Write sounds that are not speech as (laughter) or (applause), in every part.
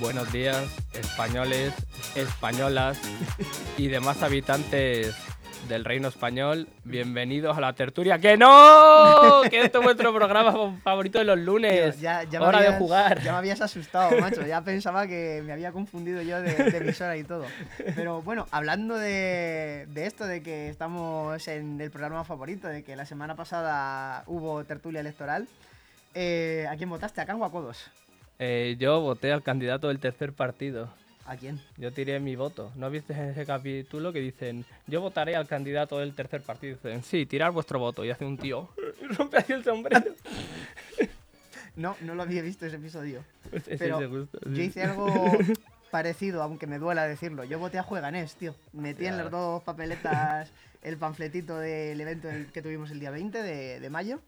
Buenos días, españoles, españolas y demás habitantes del reino español. Bienvenidos a la tertulia. ¡Que no! Que esto es vuestro programa favorito de los lunes. Ya, ya Hora de jugar. Ya me habías asustado, macho. Ya pensaba que me había confundido yo de, de emisora y todo. Pero bueno, hablando de, de esto, de que estamos en el programa favorito, de que la semana pasada hubo tertulia electoral, eh, ¿a quién votaste? ¿A Can o a Codos? Eh, yo voté al candidato del tercer partido. ¿A quién? Yo tiré mi voto. ¿No viste ese capítulo que dicen, yo votaré al candidato del tercer partido? Dicen, sí, tirar vuestro voto. Y hace un tío, (laughs) rompe así el sombrero. (laughs) No, no lo había visto ese episodio. Ese Pero es justo, sí. Yo hice algo (laughs) parecido, aunque me duela decirlo. Yo voté a Jueganés, tío. Metí en las dos papeletas el panfletito del evento que tuvimos el día 20 de, de mayo.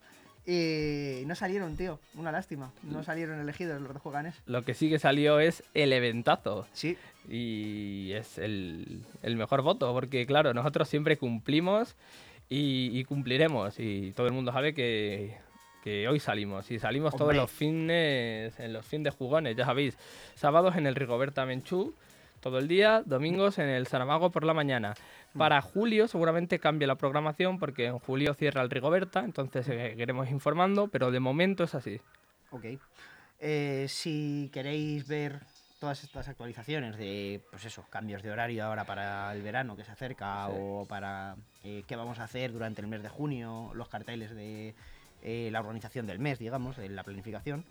Y no salieron, tío. Una lástima. No salieron elegidos los Jueganés. Lo que sí que salió es el eventazo. Sí, Y es el, el mejor voto, porque claro, nosotros siempre cumplimos y, y cumpliremos. Y todo el mundo sabe que, que hoy salimos. Y salimos todos los fines, en los fines de jugones, ya sabéis. Sábados en el Rigoberta Menchú, todo el día. Domingos en el Saramago por la mañana. Para julio seguramente cambie la programación, porque en julio cierra el Rigoberta, entonces seguiremos informando, pero de momento es así. ok. Eh, si queréis ver todas estas actualizaciones de, pues eso, cambios de horario ahora para el verano que se acerca Sí. o para eh, qué vamos a hacer durante el mes de junio, los carteles de eh, la organización del mes, digamos, de la planificación,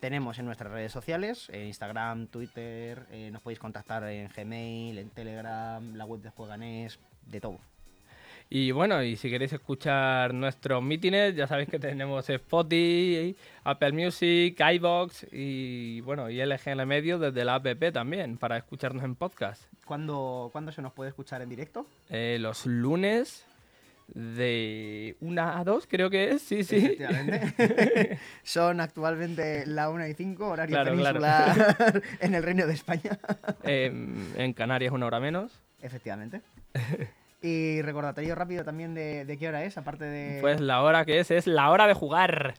tenemos en nuestras redes sociales, en Instagram, Twitter, eh, nos podéis contactar en Gmail, en Telegram, la web de Jueganés, de todo. Y bueno, y si queréis escuchar nuestros mítines, ya sabéis que (laughs) tenemos Spotify, Apple Music, iBox y bueno, y LG en el medio desde la app también para escucharnos en podcast. ¿Cuándo, ¿Cuándo se nos puede escuchar en directo? Eh, los lunes de 1 a 2 creo que es, sí, sí. Efectivamente. (laughs) Son actualmente la 1 y 5, horario Claro, (laughs) en el Reino de España. Em, en Canarias una hora menos. Efectivamente. Y recordatorio rápido también de, de qué hora es, aparte de... Pues la hora que es es la hora de jugar.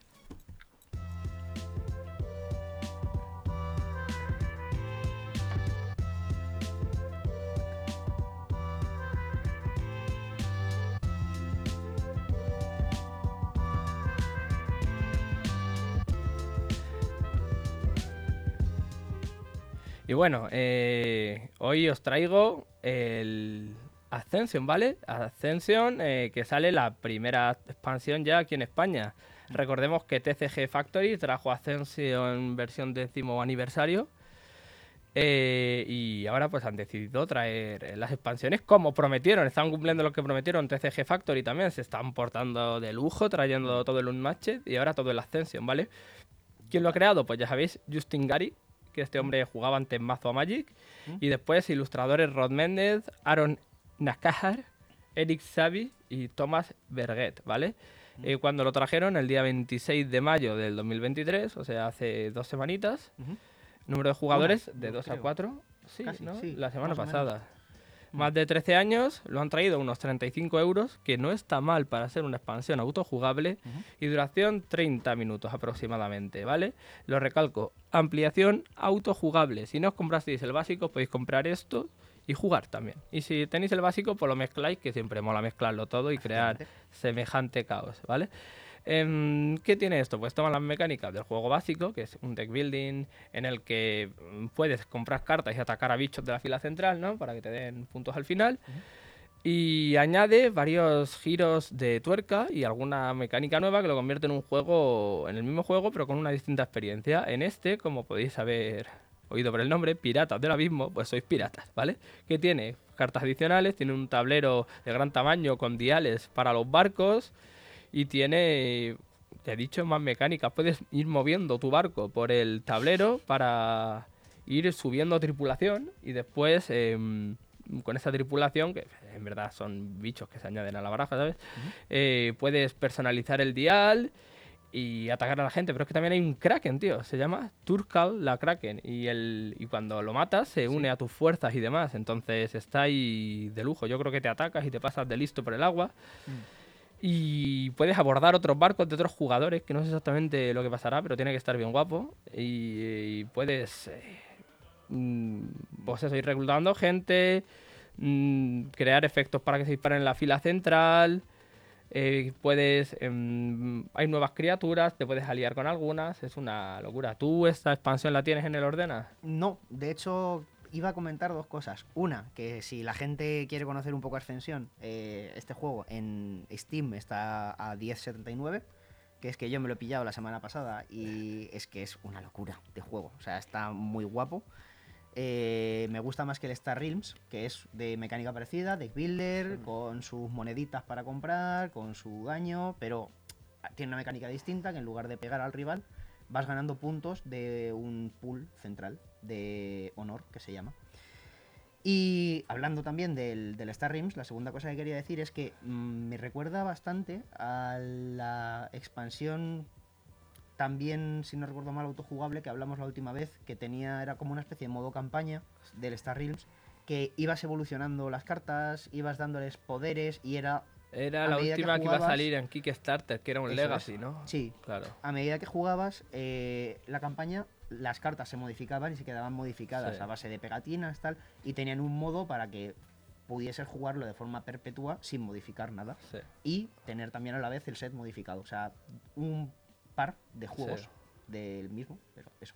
Y bueno, eh, hoy os traigo el Ascension, ¿vale? Ascension, eh, que sale la primera expansión ya aquí en España. Recordemos que TCG Factory trajo Ascension versión décimo aniversario. eh, y ahora pues han decidido traer las expansiones como prometieron. Están cumpliendo lo que prometieron. TCG Factory también se están portando de lujo, trayendo todo el Unmatched y ahora todo el Ascension, ¿vale? ¿Quién lo ha creado? Pues ya sabéis, Justin Gary, que este hombre jugaba antes mazo a Magic. Y después ilustradores Rod Méndez, Aaron Nakahar, Eric Savi y Thomas Berget, ¿vale? Eh, cuando lo trajeron el día 26 de mayo del 2023, o sea, hace dos semanitas. Número de jugadores de yo 2 a creo. 4. Sí, Casi, ¿no? sí, La semana pasada. Más de 13 años, lo han traído unos 35 euros, que no está mal para ser una expansión autojugable, y duración 30 minutos aproximadamente, ¿vale? Lo recalco, ampliación autojugable. Si no os comprasteis el básico, podéis comprar esto y jugar también. Y si tenéis el básico, pues lo mezcláis, que siempre mola mezclarlo todo y crear semejante caos, ¿vale? Em, ¿Qué tiene esto? Pues toma las mecánicas del juego básico, que es un deck building en el que mm, puedes comprar cartas y atacar a bichos de la fila central, ¿no? Para que te den puntos al final. Y añade varios giros de tuerca y alguna mecánica nueva que lo convierte en un juego, en el mismo juego, pero con una distinta experiencia. En este, como podéis haber oído por el nombre, Piratas del Abismo, pues sois piratas, ¿vale? Que tiene cartas adicionales, tiene un tablero de gran tamaño con diales para los barcos y tiene, te he dicho, más mecánicas. Puedes ir moviendo tu barco por el tablero para ir subiendo tripulación y después em, con esa tripulación, que en verdad son bichos que se añaden a la baraja, ¿sabes? Eh, puedes personalizar el dial y atacar a la gente, pero es que también hay un Kraken, tío, se llama Turkal la Kraken y, el, y cuando lo matas se une a tus fuerzas y demás, entonces está ahí de lujo, yo creo que te atacas y te pasas de listo por el agua. Y puedes abordar otros barcos de otros jugadores, que no sé exactamente lo que pasará, pero tiene que estar bien guapo. Y, puedes, eh, mm, pues eso, ir reclutando gente, mm, crear efectos para que se disparen en la fila central. eh, puedes, em, hay nuevas criaturas, te puedes aliar con algunas, es una locura. ¿Tú esta expansión la tienes en el Ordena? No, de hecho iba a comentar dos cosas. Una, que si la gente quiere conocer un poco Ascensión, eh, este juego en Steam está a 10.79, que es que yo me lo he pillado la semana pasada y es que es una locura de juego. O sea, está muy guapo. Eh, me gusta más que el Star Realms, que es de mecánica parecida, de builder, con sus moneditas para comprar, con su daño, pero tiene una mecánica distinta que en lugar de pegar al rival, vas ganando puntos de un pool central de honor que se llama. Y hablando también del, del Star Realms, la segunda cosa que quería decir es que mm, me recuerda bastante a la expansión también, si no recuerdo mal, autojugable que hablamos la última vez, que tenía, era como una especie de modo campaña del Star Realms, que ibas evolucionando las cartas, ibas dándoles poderes y era Era la que última que, iba a salir en Kickstarter, que era un Legacy, es. ¿no? Sí, Claro. a medida que jugabas eh, la campaña, las cartas se modificaban y se quedaban modificadas Sí. a base de pegatinas, tal, y tenían un modo para que pudieses jugarlo de forma perpetua sin modificar nada Sí. y tener también a la vez el set modificado, o sea, un par de juegos Sí. del mismo, pero eso.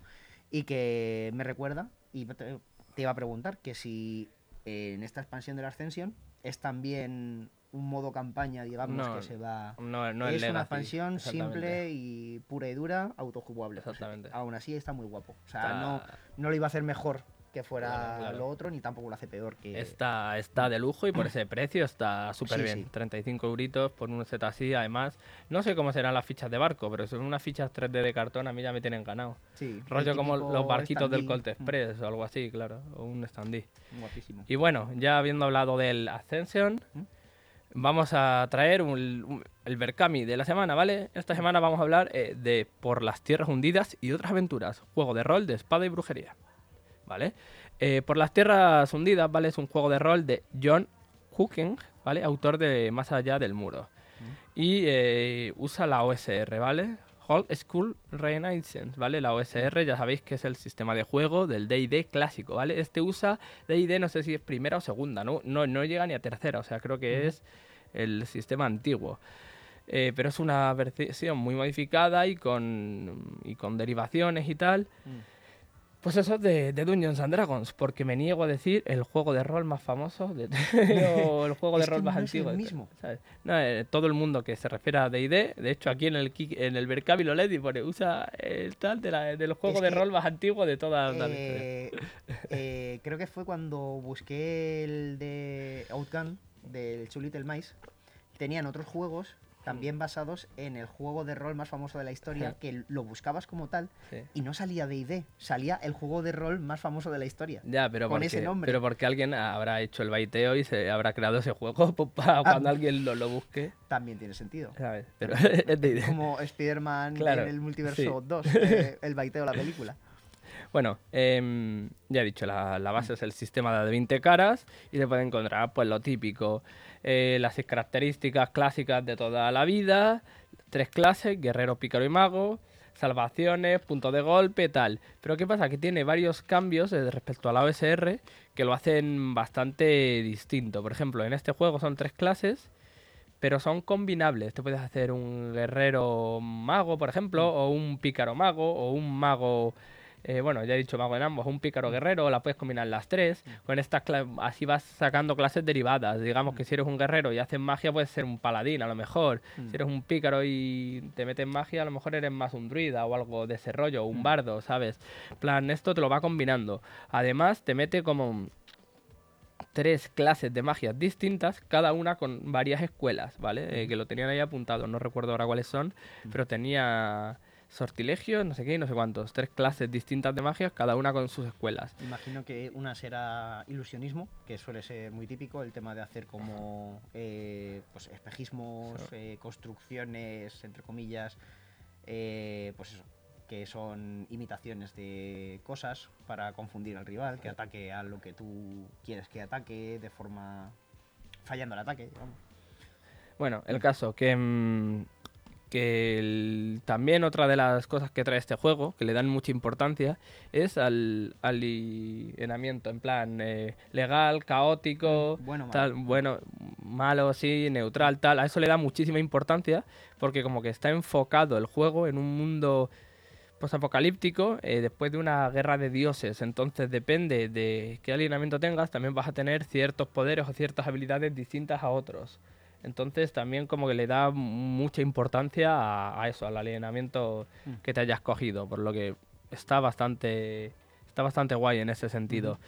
Y que me recuerda, y te, iba a preguntar que si en esta expansión de la Ascensión es también un modo campaña, digamos, No, que se va No, no es una expansión simple y pura y dura, autojugable. Exactamente. aún así está muy guapo. O sea, Está- no, no lo iba a hacer mejor que fuera Claro, claro. lo otro, ni tampoco lo hace peor que. Está, está de lujo y por ese precio está súper Sí, bien. sí. 35 euritos por un set así. Además, no sé cómo serán las fichas de barco, pero son unas fichas 3D de cartón, a mí ya me tienen ganado. Sí, Rollo como los barquitos del. Colt Express o algo así, claro. O un standee. Mm, Guapísimo. Y bueno, ya habiendo hablado del Ascension, ¿Mm? Vamos a traer un- un- el Berkami de la semana, ¿vale? Esta semana vamos a hablar eh, de Por las Tierras Hundidas y otras aventuras, juego de rol de espada y brujería, ¿vale? Eh, Por las Tierras Hundidas, ¿vale? Es un juego de rol de John Hooking, ¿vale? Autor de Más allá del muro. Y eh, usa la OSR, ¿vale? Old School Renaissance, ¿vale? La OSR ya sabéis que es el sistema de juego del D&D clásico, ¿vale? Este usa D&D, no sé si es primera o segunda, ¿no? No, no llega ni a tercera, o sea, creo que es el sistema antiguo. Eh, pero es una versión muy modificada y con, y con derivaciones y tal. Mm. Pues eso es de, de Dungeons and Dragons, porque me niego a decir el juego de rol más famoso de, (laughs) o el juego de rol más no es el antiguo. mismo. ¿sabes? No, eh, todo el mundo que se refiere a D&D, de hecho aquí en el en el Berkami lo pone usa el tal de la- del juego Es de que, rol más antiguo de toda la historia. Eh, eh, creo que fue cuando busqué el de Outgun del Two Little Mice. Tenían otros juegos también basados en el juego de rol más famoso de la historia, que lo buscabas como tal Sí. y no salía de ID, salía el juego de rol más famoso de la historia. Ya, pero con porque, ese nombre. pero porque alguien habrá hecho el baiteo y se habrá creado ese juego (laughs) pues, para cuando alguien lo, lo busque, También tiene sentido. ¿sabes? Pero (laughs) es de idea. Como Spider-Man Claro, en el multiverso sí. 2, (laughs) eh, el baiteo de la película. Bueno, em, ya he dicho, la, la base es el sistema de 20 caras y se puede encontrar pues lo típico, eh, las características clásicas de toda la vida, tres clases, guerrero, pícaro y mago, salvaciones, punto de golpe, tal. Pero ¿qué pasa? Que tiene varios cambios eh, respecto a la OSR que lo hacen bastante distinto. Por ejemplo, en este juego son tres clases pero son combinables. Te puedes hacer un guerrero mago, por ejemplo, o un pícaro mago, o un mago, eh, bueno, ya he dicho mago en ambos, un pícaro guerrero, la puedes combinar las tres. Con estas así vas sacando clases derivadas. Digamos que si eres un guerrero y haces magia, puedes ser un paladín, a lo mejor. Si eres un pícaro y te metes magia, a lo mejor eres más un druida o algo de ese rollo, o un bardo, ¿sabes? plan, esto te lo va combinando. Además, te mete como tres clases de magias distintas, cada una con varias escuelas, ¿vale? Eh, que lo tenían ahí apuntado, no recuerdo ahora cuáles son, pero tenía sortilegio, no sé qué, no sé cuántos, tres clases distintas de magias, cada una con sus escuelas. Imagino que una será ilusionismo, que suele ser muy típico, el tema de hacer como eh, pues espejismos, eh, construcciones, entre comillas, eh, pues eso, que son imitaciones de cosas para confundir al rival, que ataque a lo que tú quieres que ataque de forma fallando el ataque, digamos. Bueno, el caso que, mm, que el- también otra de las cosas que trae este juego, que le dan mucha importancia, es al alineamiento, en plan eh, legal, caótico, Mm, Bueno, malo. tal, bueno, malo, sí, neutral, tal. A eso le da muchísima importancia porque como que está enfocado el juego en un mundo posapocalíptico eh, después de una guerra de dioses. Entonces depende de qué alineamiento tengas, también vas a tener ciertos poderes o ciertas habilidades distintas a otros. Entonces también como que le da mucha importancia a, a eso, al alineamiento Mm. que te hayas cogido, por lo que está bastante está bastante guay en ese sentido.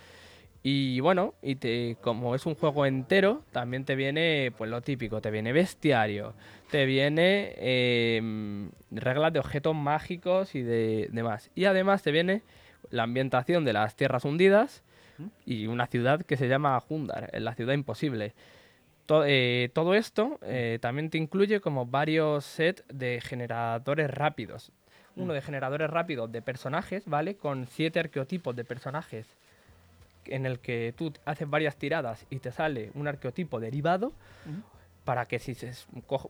Y bueno, y te, como es un juego entero, también te viene pues lo típico, te viene bestiario, te viene em, reglas de objetos mágicos y de demás. Y además te viene la ambientación de las tierras hundidas y una ciudad que se llama Hundar, la ciudad imposible. To- eh, todo esto eh, también te incluye como varios sets de generadores rápidos. Uno de generadores rápidos de personajes, ¿vale? Con siete arqueotipos de personajes en el que tú haces varias tiradas y te sale un arqueotipo derivado para que si se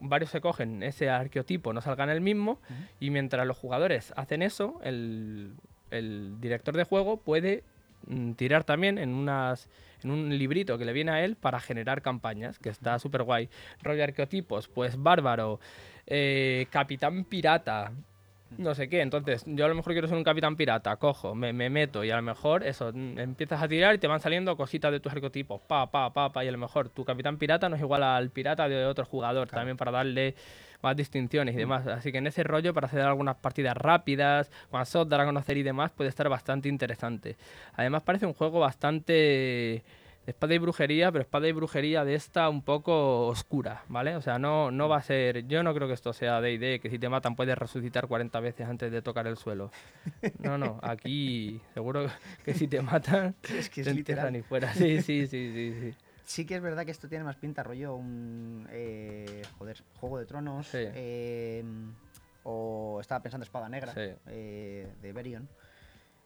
varios se cogen ese arqueotipo no salgan el mismo y mientras los jugadores hacen eso el, el director de juego puede mm, tirar también en unas en un librito que le viene a él para generar campañas que está súper guay rollo arqueotipos pues bárbaro. Eh, capitán pirata no sé qué. Entonces, yo a lo mejor quiero ser un capitán pirata, cojo, me, me meto y a lo mejor eso, mm, empiezas a tirar y te van saliendo cositas de tus arquetipos, pa, pa, pa, pa, y a lo mejor tu capitán pirata no es igual al pirata de otro jugador, también para darle más distinciones y demás. Así que en ese rollo, para hacer algunas partidas rápidas, one shot, dar a conocer y demás, puede estar bastante interesante. Además, parece un juego bastante espada y brujería, pero espada y brujería de esta un poco oscura, ¿vale? O sea, no, no va a ser. Yo no creo que esto sea D&D, que si te matan puedes resucitar 40 veces antes de tocar el suelo. No, no, (laughs) aquí seguro que si te matan, Es que es te literal. y fuera. Sí, sí, sí, sí, sí. Sí que es verdad que esto tiene más pinta rollo un eh, joder, Juego de Tronos Sí. eh, o estaba pensando Espada Negra Sí. eh, de Berion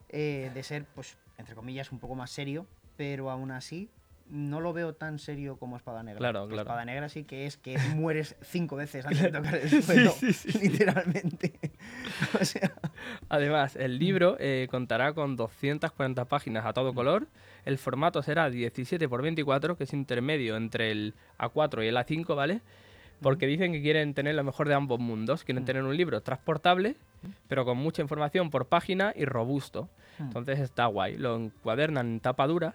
eh, de ser pues entre comillas un poco más serio, pero aún así no lo veo tan serio como Espada Negra. Claro, claro. Espada Negra sí que es que mueres cinco veces antes de tocar el suelo, (laughs) literalmente. (laughs) o sea, Además, el libro eh, contará con 240 páginas a todo color. El formato será 17 x 24, que es intermedio entre el A4 y el A5, ¿vale? Porque dicen que quieren tener lo mejor de ambos mundos. Quieren tener un libro transportable, pero con mucha información por página y robusto. Entonces está guay. Lo encuadernan en tapa dura.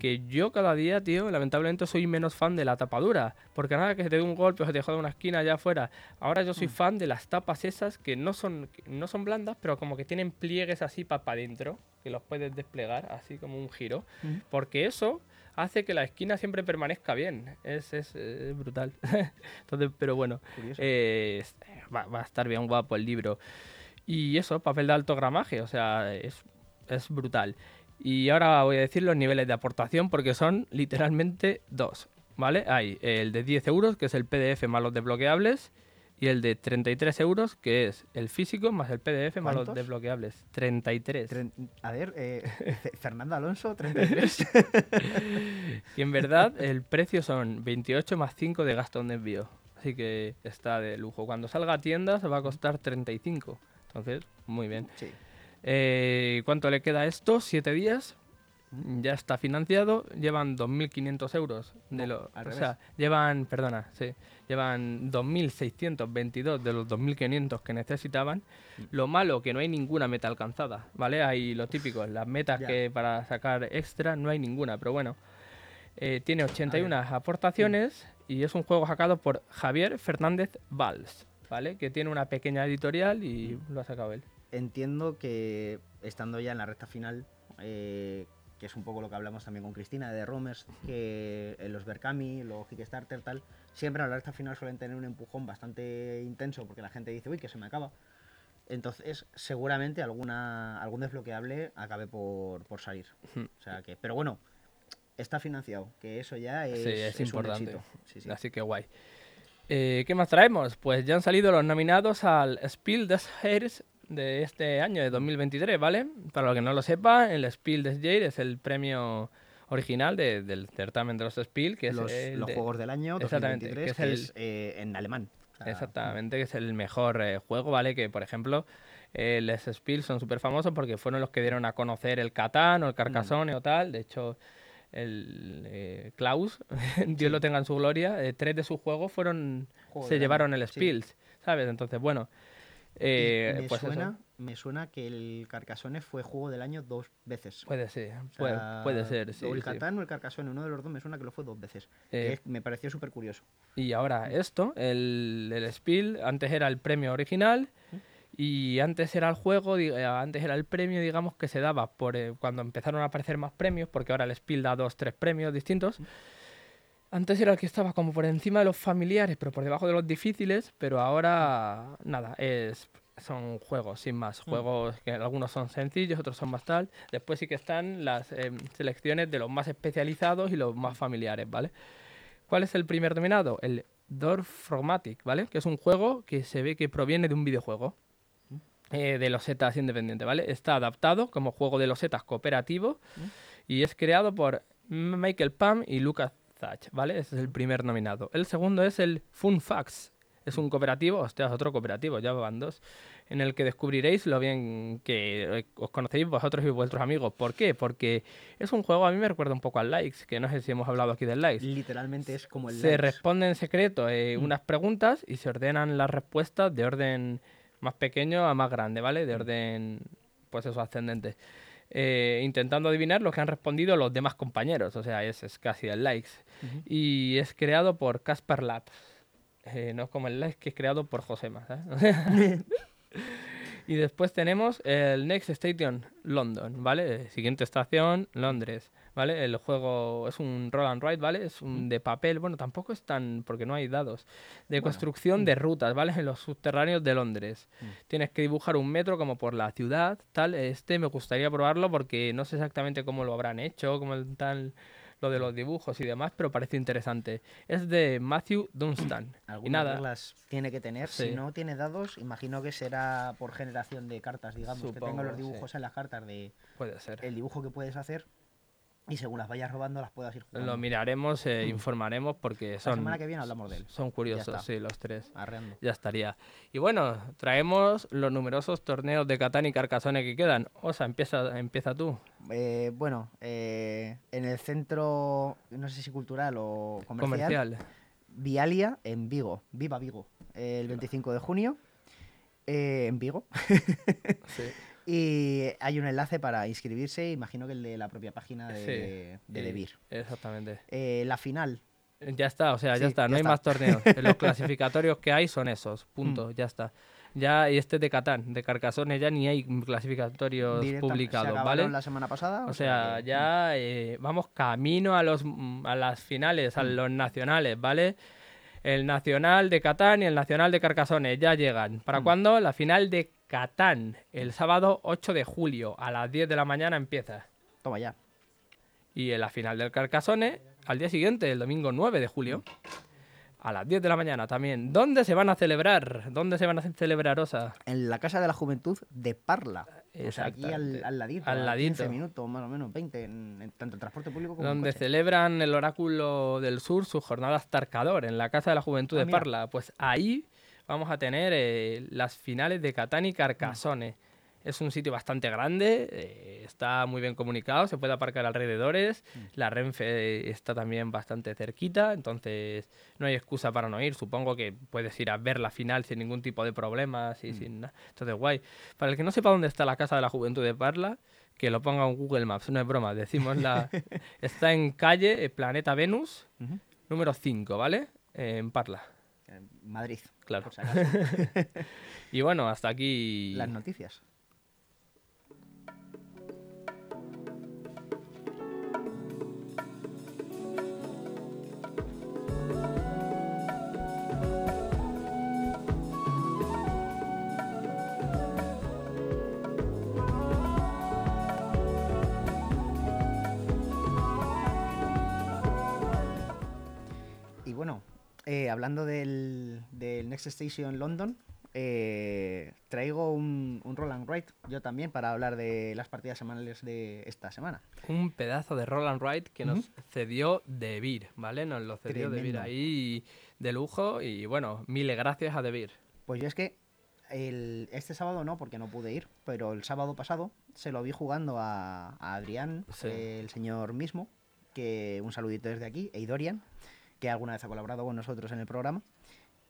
Que yo cada día, tío, lamentablemente soy menos fan de la tapa dura. Porque nada que se te dé un golpe o se te jode una esquina allá afuera. Ahora yo soy fan de las tapas esas que no son, no son blandas, pero como que tienen pliegues así para adentro. Que los puedes desplegar así como un giro. Ujú. Porque eso hace que la esquina siempre permanezca bien. Es, es, brutal. (laughs) Entonces, pero bueno, eh, va, va a estar bien guapo el libro. Y eso, papel de alto gramaje, o sea, es, es brutal. Y ahora voy a decir los niveles de aportación porque son literalmente dos, ¿vale? Hay el de 10 euros, que es el PDF más los desbloqueables, y el de 33 euros, que es el físico más el PDF más los desbloqueables. 33. Tren- A ver, eh, (laughs) Fe- Fernando Alonso, 33. (laughs) Y en verdad el precio son 28 más 5 de gasto en envío. Así que está de lujo. Cuando salga a tiendas va a costar 35. Entonces, muy bien. sí. Eh, ¿Cuánto le queda a esto? ¿Siete días? Ya está financiado. Llevan 2.500 euros. De No, lo, al o revés. sea, llevan, perdona, sí. Llevan 2.622 de los 2.500 que necesitaban. Mm. Lo malo que no hay ninguna meta alcanzada, ¿vale? Hay lo típico, las metas Ya. que para sacar extra no hay ninguna, pero bueno. Eh, tiene 81 aportaciones y es un juego sacado por Javier Fernández Valls, ¿vale? Que tiene una pequeña editorial y Mm. lo ha sacado él. Entiendo que estando ya en la recta final, eh, que es un poco lo que hablamos también con Cristina de Romers, que en los Berkami, los Kickstarter, tal, siempre en la recta final suelen tener un empujón bastante intenso porque la gente dice, uy, que se me acaba. Entonces, seguramente alguna algún desbloqueable acabe por, por salir. O sea que, pero bueno, está financiado, que eso ya es, Sí, es, es un importante. éxito. Sí, sí. Así que guay. Eh, ¿Qué más traemos? Pues ya han salido los nominados al Spiel des Jahres de este año, de 2023, ¿vale? Para lo que no lo sepa, el Spiel des Jahres es el premio original de- del certamen de los Spiel, que es los, el los de- juegos del año Exactamente, 2023, que es que el- es, eh, en alemán. O sea, Exactamente, que es el mejor eh, juego, ¿vale? Que, por ejemplo, eh, los Spiel son súper famosos porque fueron los que dieron a conocer el Catán o el Carcassonne o tal. De hecho, el eh, Klaus, (laughs) Dios lo tenga en su gloria, eh, tres de sus juegos fueron Juego se llevaron el sí. Spiels, ¿sabes? Entonces, bueno, eh, me, pues eso. suena, me suena que el Carcassonne fue juego del año dos veces. Puede ser, O puede, sea, puede ser, sí. O el sí. Catán o el Carcassonne, uno de los dos me suena que lo fue dos veces. Eh, es- me pareció súper curioso. Y ahora esto, el, el Spiel, antes era el premio original y antes era el juego, eh, antes era el premio, digamos, que se daba por eh, cuando empezaron a aparecer más premios, porque ahora el Spiel da dos, tres premios distintos. Antes era el que estaba como por encima de los familiares, pero por debajo de los difíciles, pero ahora nada, es son juegos sin más, juegos que algunos son sencillos, otros son más tal. Después sí que están las em, selecciones de los más especializados y los más familiares, ¿vale? ¿Cuál es el primer nominado? El Dorfromatic, ¿vale? Que es un juego que se ve que proviene de un videojuego eh, de losetas independiente, ¿vale? Está adaptado como juego de losetas cooperativo y es creado por Michael Pam y Lucas ¿vale? Ese es el primer nominado. El segundo es el Fun Facts. Es un cooperativo, hostias, otro cooperativo, ya van dos, en el que descubriréis lo bien que eh, os conocéis vosotros y vuestros amigos. ¿Por qué? Porque es un juego, a mí me recuerda un poco al Likes, que no sé si hemos hablado aquí del Likes. Literalmente es como el Se Likes. responde en secreto eh, Mm. unas preguntas y se ordenan las respuestas de orden más pequeño a más grande, ¿vale? De Mm. orden, pues eso, ascendente. Eh, intentando adivinar lo que han respondido los demás compañeros, o sea, es, es casi el likes. Y es creado por Casper Labs. Eh, no es como el likes que es creado por Josema, ¿sabes? (laughs) y después tenemos el Next Station London, ¿vale? Siguiente estación, Londres, ¿vale? El juego es un roll and ride, ¿vale? Es un de papel, bueno, tampoco es tan, porque no hay dados, de Bueno, construcción de rutas, ¿vale? En los subterráneos de Londres. Mm. Tienes que dibujar un metro como por la ciudad, tal. Este me gustaría probarlo porque no sé exactamente cómo lo habrán hecho, cómo el tal lo de los dibujos y demás, pero parece interesante. Es de Matthew Dunstan. y Algunas nada, reglas tiene que tener. Sí. Si no tiene dados, imagino que será por generación de cartas, digamos. que tenga Supongo, los sí. dibujos en las cartas de puede ser. el dibujo que puedes hacer y según las vayas robando las puedas ir jugando. Lo miraremos, e informaremos porque La son, semana que viene hablamos de él. son curiosos, sí, los tres. Arreando. Ya estaría. Y bueno, traemos los numerosos torneos de Catán y Carcassonne que quedan. Osa, empieza, empieza tú. Eh, bueno, eh, en el centro, no sé si cultural o comercial, Comercial. Vialia en Vigo. Viva Vigo. El 25 de junio. eh, en Vigo. Sí. (laughs) Y hay un enlace para inscribirse, imagino que el de la propia página de, Sí, de Debir. Exactamente. Eh, la final, Ya está, o sea, ya Sí, está, no ya hay está. más torneos. (laughs) Los clasificatorios que hay son esos, punto, ya está. Ya, y este de Catán, de Carcassonne, ya ni hay clasificatorios se publicados, ¿vale? la semana pasada. O sea, que- ya eh, vamos camino a los mm, a las finales, a Mm. los nacionales, ¿vale? El nacional de Catán y el nacional de Carcassonne ya llegan. ¿Para Mm. cuándo? La final de Catán, el sábado 8 de julio, a las 10 de la mañana empieza. Toma ya. Y en la final del Carcassonne, al día siguiente, el domingo 9 de julio, a las 10 de la mañana también. ¿Dónde se van a celebrar? ¿Dónde se van a celebrar, Osa? En la Casa de la Juventud de Parla. O sea, aquí al, ladito. Al ladito. 15 minutos, más o menos, 20, en, en tanto en transporte público como en donde celebran el Oráculo del Sur sus jornadas Tarcador, en la Casa de la Juventud Ah, de mira. Parla. Pues ahí vamos a tener eh, las finales de Catán y Carcassonne. Es un sitio bastante grande, eh, está muy bien comunicado, se puede aparcar alrededores, Mm. la Renfe está también bastante cerquita, entonces no hay excusa para no ir. Supongo que puedes ir a ver la final sin ningún tipo de problemas y Mm. sin nada. Entonces, guay. Para el que no sepa dónde está la Casa de la Juventud de Parla, que lo ponga en Google Maps, no es broma, decimos la... (laughs) está en calle eh, Planeta Venus, número 5, ¿vale? Eh, en Parla, Madrid, claro. por si acaso. (laughs) Y bueno, hasta aquí... Las noticias. Eh, hablando del, del Next Station London, eh, traigo un, un roll and write yo también para hablar de las partidas semanales de esta semana. Un pedazo de roll and write que nos cedió Debir, ¿vale? Nos lo cedió Debir Tremendo. ahí de lujo y bueno, mil gracias a Debir. Pues yo es que el, este sábado no, porque no pude ir, pero el sábado pasado se lo vi jugando a, a Adrián, Sí. el señor mismo, que un saludito desde aquí, Eidorian, que alguna vez ha colaborado con nosotros en el programa.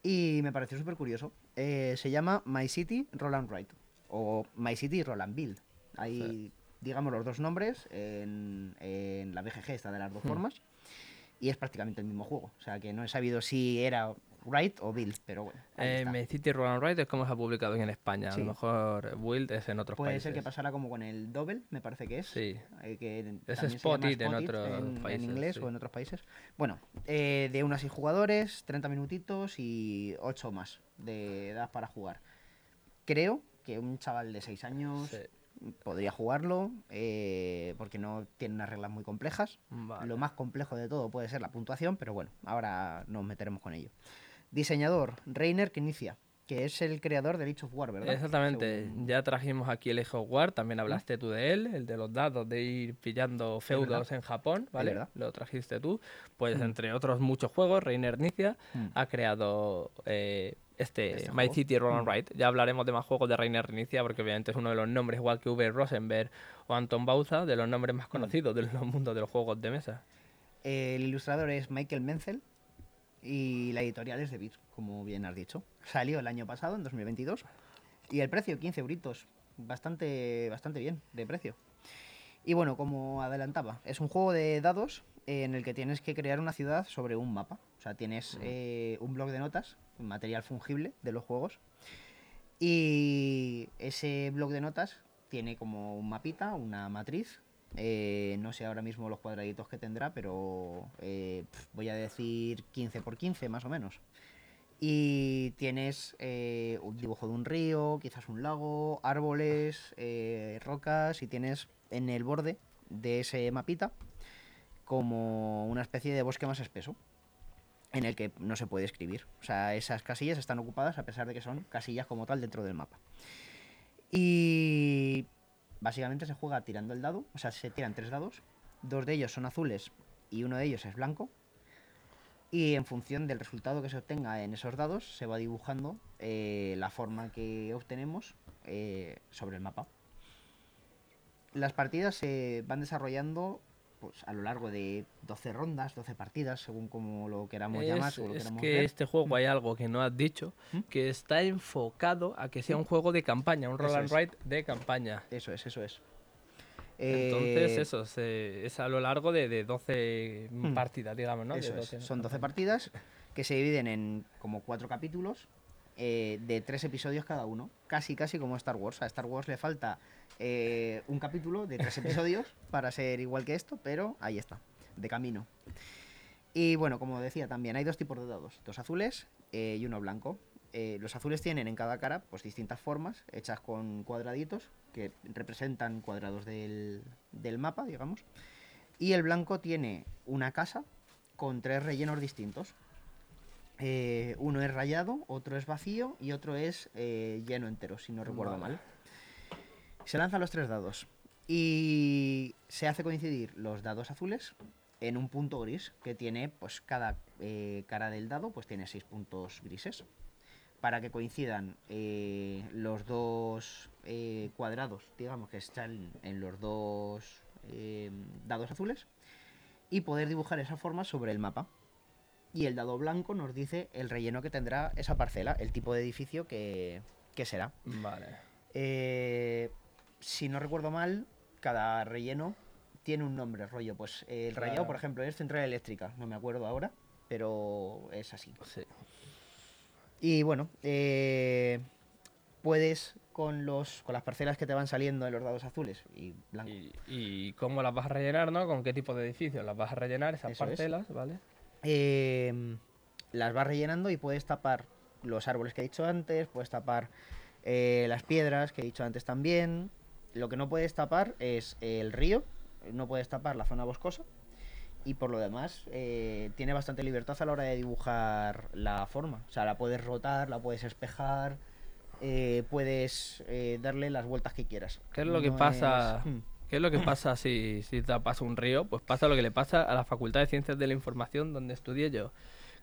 Y me pareció súper curioso. Eh, se llama My City Roland Write o My City Roland Build. Hay, digamos, los dos nombres en, en la BGG, está de las dos Hmm. formas. Y es prácticamente el mismo juego. O sea que no he sabido si era Write o Build, pero bueno. Eh, está. My City Roll and Ride es como se ha publicado en España. Sí. A lo mejor Wild es en otros Puede países. ser que pasara como con el Double, me parece que es. Sí. eh, que en- Es Spot It en otros en, en países, inglés sí. o en otros países. Bueno, eh, de unos 6 jugadores, 30 minutitos y 8 más de edad para jugar. Creo que un chaval de 6 años Sí. podría jugarlo eh, porque no tiene unas reglas muy complejas. Vale. Lo más complejo de todo puede ser la puntuación, pero bueno, ahora nos meteremos con ello. Diseñador, Reiner Knizia, que es el creador de Age of War, ¿verdad? Exactamente, Según- ya trajimos aquí el Age of War, también hablaste tú de él, el de los dados, de ir pillando feudos en Japón, ¿vale? Lo trajiste tú. Pues Mm. entre otros muchos juegos, Reiner Nicia Mm. ha creado eh, este, Este My juego. City Roll and Mm. Ride. Ya hablaremos de más juegos de Reiner Nicia porque obviamente es uno de los nombres, igual que V. Rosenberg o Anton Bauza, de los nombres más conocidos de los (laughs) mundos de los juegos de mesa. El ilustrador es Michael Menzel y la editorial es de Beat, como bien has dicho. Salió el año pasado, en 2022. Y el precio, 15 euritos. Bastante, bastante bien de precio. Y bueno, como adelantaba, es un juego de dados en el que tienes que crear una ciudad sobre un mapa. O sea, tienes eh, un blog de notas, material fungible de los juegos. Y ese blog de notas tiene como un mapita, una matriz. Eh, no sé ahora mismo los cuadraditos que tendrá, pero eh, voy a decir 15 por 15 más o menos. Y tienes eh, un dibujo de un río, quizás un lago, árboles, rocas y tienes en el borde de ese mapita como una especie de bosque más espeso en el que no se puede escribir. O sea, esas casillas están ocupadas a pesar de que son casillas como tal dentro del mapa. Y básicamente se juega tirando el dado, o sea, se tiran tres dados, dos de ellos son azules y uno de ellos es blanco. Y en función del resultado que se obtenga en esos dados, se va dibujando eh, la forma que obtenemos eh, sobre el mapa. Las partidas se van desarrollando pues, a lo largo de 12 rondas, 12 partidas, según como lo queramos llamar. Es, según lo es queramos que ver. este juego hay algo que no has dicho, ¿Mm? que está enfocado a que sea un juego de campaña, un roll Eso and es. write de campaña. Eso es, eso es. Entonces, Eh, eso, se- es a lo largo de, de 12 Mm. partidas, digamos, ¿no? De Eso es, 12 Son 12 campañas. partidas que se dividen en como cuatro capítulos eh, de tres episodios cada uno. Casi, casi como Star Wars. A Star Wars le falta eh, un capítulo de tres (laughs) episodios para ser igual que esto, pero ahí está, de camino. Y bueno, como decía también, hay dos tipos de dados, dos azules eh, y uno blanco. Los azules tienen en cada cara pues distintas formas, hechas con cuadraditos, que representan cuadrados del, del mapa, digamos. Y el blanco tiene una casa con tres rellenos distintos. Eh, uno es rayado, otro es vacío y otro es eh, lleno entero, si no recuerdo Vale. mal. Se lanzan los tres dados y se hace coincidir los dados azules en un punto gris que tiene, pues cada eh, cara del dado, pues tiene seis puntos grises para que coincidan los dos cuadrados, digamos que están en los dos dados azules y poder dibujar esa forma sobre el mapa. Y el dado blanco nos dice el relleno que tendrá esa parcela, el tipo de edificio que, que será. Vale. Eh, si no recuerdo mal, cada relleno tiene un nombre, rollo. Pues eh, el rayado, Claro. por ejemplo, es central eléctrica, no me acuerdo ahora, pero es así. Sí. Y bueno, eh, puedes con los con las parcelas que te van saliendo en los dados azules y blancos. Y, y cómo las vas a rellenar, ¿no? ¿Con qué tipo de edificio las vas a rellenar, esas Eso es. parcelas, ¿vale? Eh, las vas rellenando y puedes tapar los árboles que he dicho antes, puedes tapar eh, las piedras que he dicho antes también. Lo que no puedes tapar es el río, no puedes tapar la zona boscosa. Y por lo demás, eh, tiene bastante libertad a la hora de dibujar la forma. O sea, la puedes rotar, la puedes espejar, eh, puedes darle las vueltas que quieras. ¿Qué es lo que pasa? es- Mm. ¿Qué es lo que pasa si, si te pasa un río? Pues pasa lo que le pasa a la Facultad de Ciencias de la Información donde estudié yo.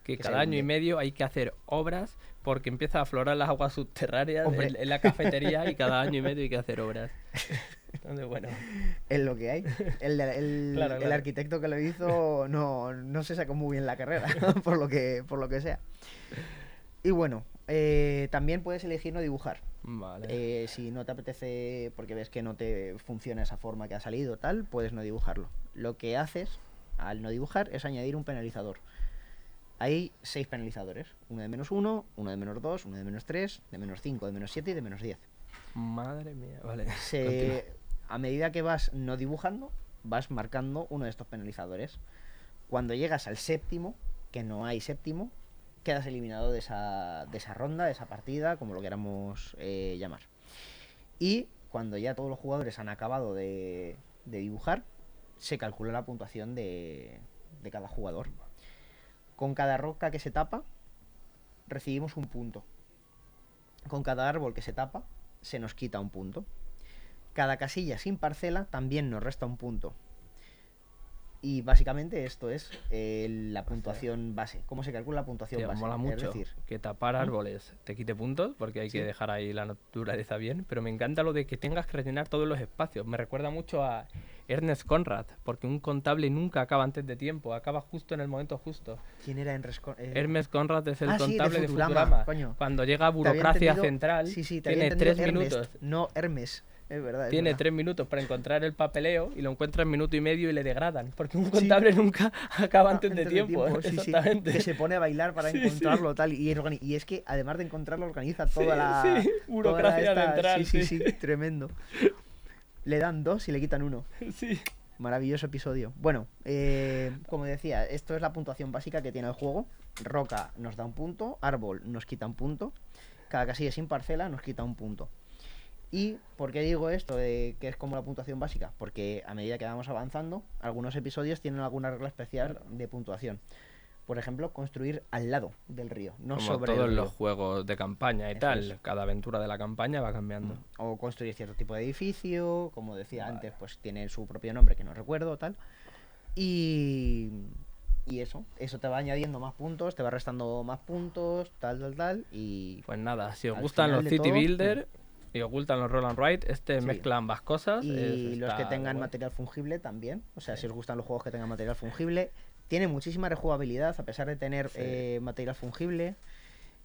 Que cada año y medio hay que hacer obras porque empieza a aflorar las aguas subterráneas en, en la cafetería y cada año y medio hay que hacer obras. Entonces, bueno, (laughs) Es lo que hay. El, el- (laughs) Claro, el claro. arquitecto que lo hizo no, no se sacó muy bien la carrera, (laughs) por lo que, por lo que sea. Y bueno, eh, también puedes elegir no dibujar. vale. Eh, si no te apetece, porque ves que no te funciona esa forma que ha salido, tal, puedes no dibujarlo. Lo que haces al no dibujar es añadir un penalizador. Hay seis penalizadores: uno de menos uno, uno de menos dos, uno de menos tres, de menos cinco, de menos siete y de menos diez. Madre mía, vale. Se- a medida que vas no dibujando, vas marcando uno de estos penalizadores. Cuando llegas al séptimo, que no hay séptimo, quedas eliminado de esa, de esa ronda, de esa partida, como lo queramos eh, llamar. Y cuando ya todos los jugadores han acabado de, de dibujar, se calcula la puntuación de, de cada jugador. Con cada roca que se tapa, recibimos un punto. Con cada árbol que se tapa, se nos quita un punto. Cada casilla sin parcela también nos resta un punto. Y básicamente esto es eh, la puntuación base. ¿Cómo se calcula la puntuación base? mola Es mucho decir, que tapar árboles te quite puntos porque hay Sí. que dejar ahí la naturaleza bien, pero me encanta lo de que tengas que rellenar todos los espacios. Me recuerda mucho a Ernest Conrad, porque un contable nunca acaba antes de tiempo, acaba justo en el momento justo. ¿quién era en Resco- eh, Hermes Conrad es el ah, sí, de contable de Futurama, coño. Cuando llega a burocracia entendido- central, tiene tres Ernest, minutos. No Hermes. Es verdad. es Tiene verdad. tres minutos para encontrar el papeleo y lo encuentra en minuto y medio y le degradan. Porque un contable nunca (laughs) acaba Ah, antes, de tiempo. sí, Exactamente. que se pone a bailar para (laughs) encontrarlo tal y, es que además de encontrarlo organiza toda la sí, toda la burocracia esta- central, sí, sí, sí. sí, tremendo. Le dan dos y le quitan uno. (laughs) Sí. Maravilloso episodio. Bueno, eh, como decía, esto es la puntuación básica que tiene el juego. Roca nos da un punto, árbol nos quita un punto, cada casilla sin parcela nos quita un punto. ¿Y por qué digo esto de que es como la puntuación básica? Porque a medida que vamos avanzando, algunos episodios tienen alguna regla especial de puntuación. Por ejemplo, construir al lado del río, no Como sobre el todos río. los juegos de campaña y Eso tal. es. Cada aventura de la campaña va cambiando. o construir cierto tipo de edificio, como decía antes, pues tiene su propio nombre que no recuerdo, tal. Y, y eso, eso te va añadiendo más puntos, te va restando más puntos, tal, tal, tal. Y Pues nada, si os gustan los City todo, Builder y os gustan los Roll and este Sí. mezcla ambas cosas. y es- los que tengan material fungible también. O sea, si os gustan los juegos que tengan material fungible, tiene muchísima rejugabilidad a pesar de tener Sí. eh, material fungible.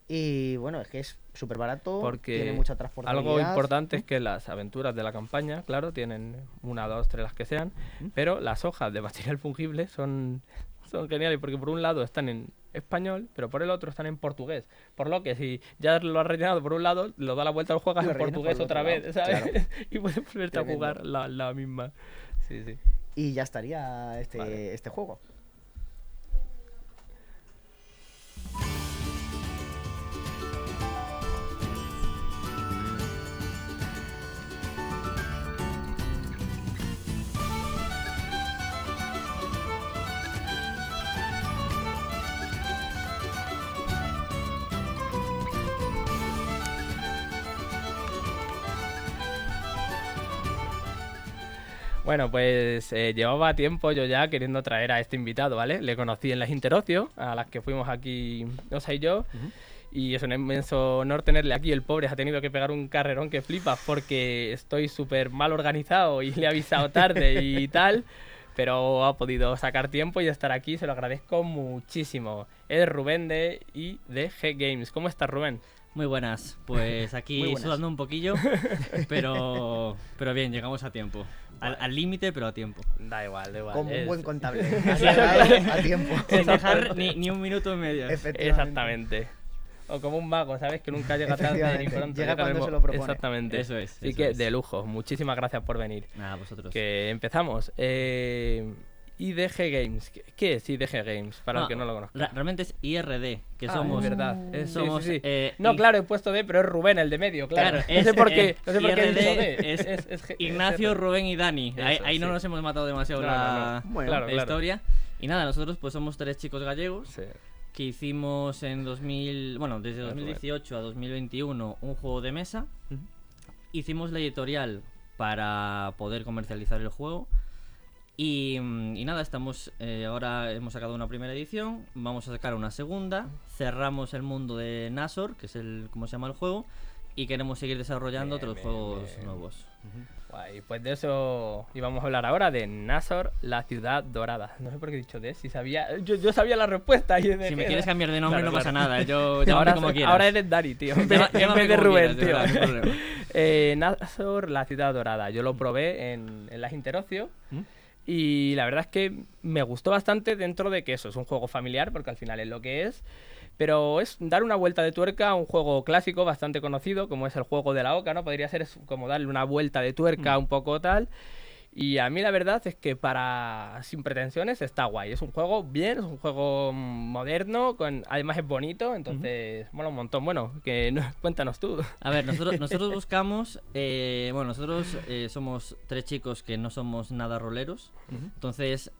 Y bueno, es que es súper barato, Porque tiene mucha transportabilidad. Algo importante es que las aventuras de la campaña, claro, tienen una, dos, tres, las que sean, pero las hojas de (laughs) material fungible son, son geniales porque por un lado están en español, pero por el otro están en portugués. Por lo que si ya lo has rellenado por un lado, lo da la vuelta al juego Lo en portugués otra vez, ¿sabes? claro. (laughs) y puedes volverte a jugar la, la misma. Sí, sí. Y ya estaría este, Vale. este juego. Bueno, pues eh, llevaba tiempo yo ya queriendo traer a este invitado, ¿vale? Le conocí en las Interocio, a las que fuimos aquí, Osa y yo. Y es un inmenso honor tenerle aquí. El pobre ha tenido que pegar un carrerón que flipas porque estoy súper mal organizado y le he avisado tarde y (laughs) tal. Pero ha podido sacar tiempo y estar aquí, se lo agradezco muchísimo. Es Rubén de IDG Games. ¿Cómo estás, Rubén? Muy buenas, pues (laughs) aquí buenas. sudando un poquillo, (laughs) pero, pero bien, llegamos a tiempo. Al al límite, pero a tiempo. Da igual, da igual. Como un buen contable. (laughs) A tiempo. (laughs) Sin dejar ni, ni un minuto y medio. Efectivamente. Exactamente. O como un mago, ¿sabes? Que nunca llega tarde ni pronto. llega cuando se lo propone. Exactamente. Eso es, Así eso que es. de lujo. Muchísimas gracias por venir. Nada, vosotros. Que empezamos. Eh, IDG Games. ¿Qué- ¿Qué es IDG Games? Para el que no lo conozca. realmente es IRD, que Ah, somos... es verdad. Es- sí, somos, sí, sí. eh, no, claro, he puesto D, pero es Rubén el de medio, claro. Claro, no es, sé por eh, qué, no sé por qué he dicho IRD D. es Ignacio, Rubén y Dani. ahí Eso, ahí no nos hemos matado demasiado No, la, no, no. Bueno, Claro, la claro. historia. Y nada, nosotros pues somos tres chicos gallegos Sí. que hicimos en 2000, bueno, desde 2018 a 2021 un juego de mesa. Hicimos la editorial para poder comercializar el juego. Y, mm, y nada, estamos eh, ahora hemos sacado una primera edición, vamos a sacar una segunda, cerramos el mundo de Nasor, que es el cómo se llama el juego, y queremos seguir desarrollando Bien, otros bien, juegos bien. nuevos. Guay, pues de eso íbamos a hablar ahora, de Nasor, la ciudad dorada. No sé por qué he dicho de, si sabía, yo, yo sabía la respuesta. y Si me quieres cambiar de nombre Claro, no pasa claro. nada, yo (laughs) ahora, como quieras. ahora eres Dari, tío. En vez, en de Rubén, quieras, tío. (laughs) Eh, Nasor, la ciudad dorada. Yo lo probé en, en las Interocio. ¿Mm? Y la verdad es que me gustó bastante dentro de que eso es un juego familiar, porque al final es lo que es. Pero es dar una vuelta de tuerca a un juego clásico bastante conocido, como es el juego de la Oca, ¿no? Podría ser como darle una vuelta de tuerca un poco tal. Y a mí la verdad es que para sin pretensiones está guay. Es un juego bien, es un juego moderno, con además es bonito, entonces mola un montón. Bueno, que no- cuéntanos tú. A ver, nosotros, (laughs) nosotros buscamos, eh, bueno, nosotros eh, somos tres chicos que no somos nada roleros, entonces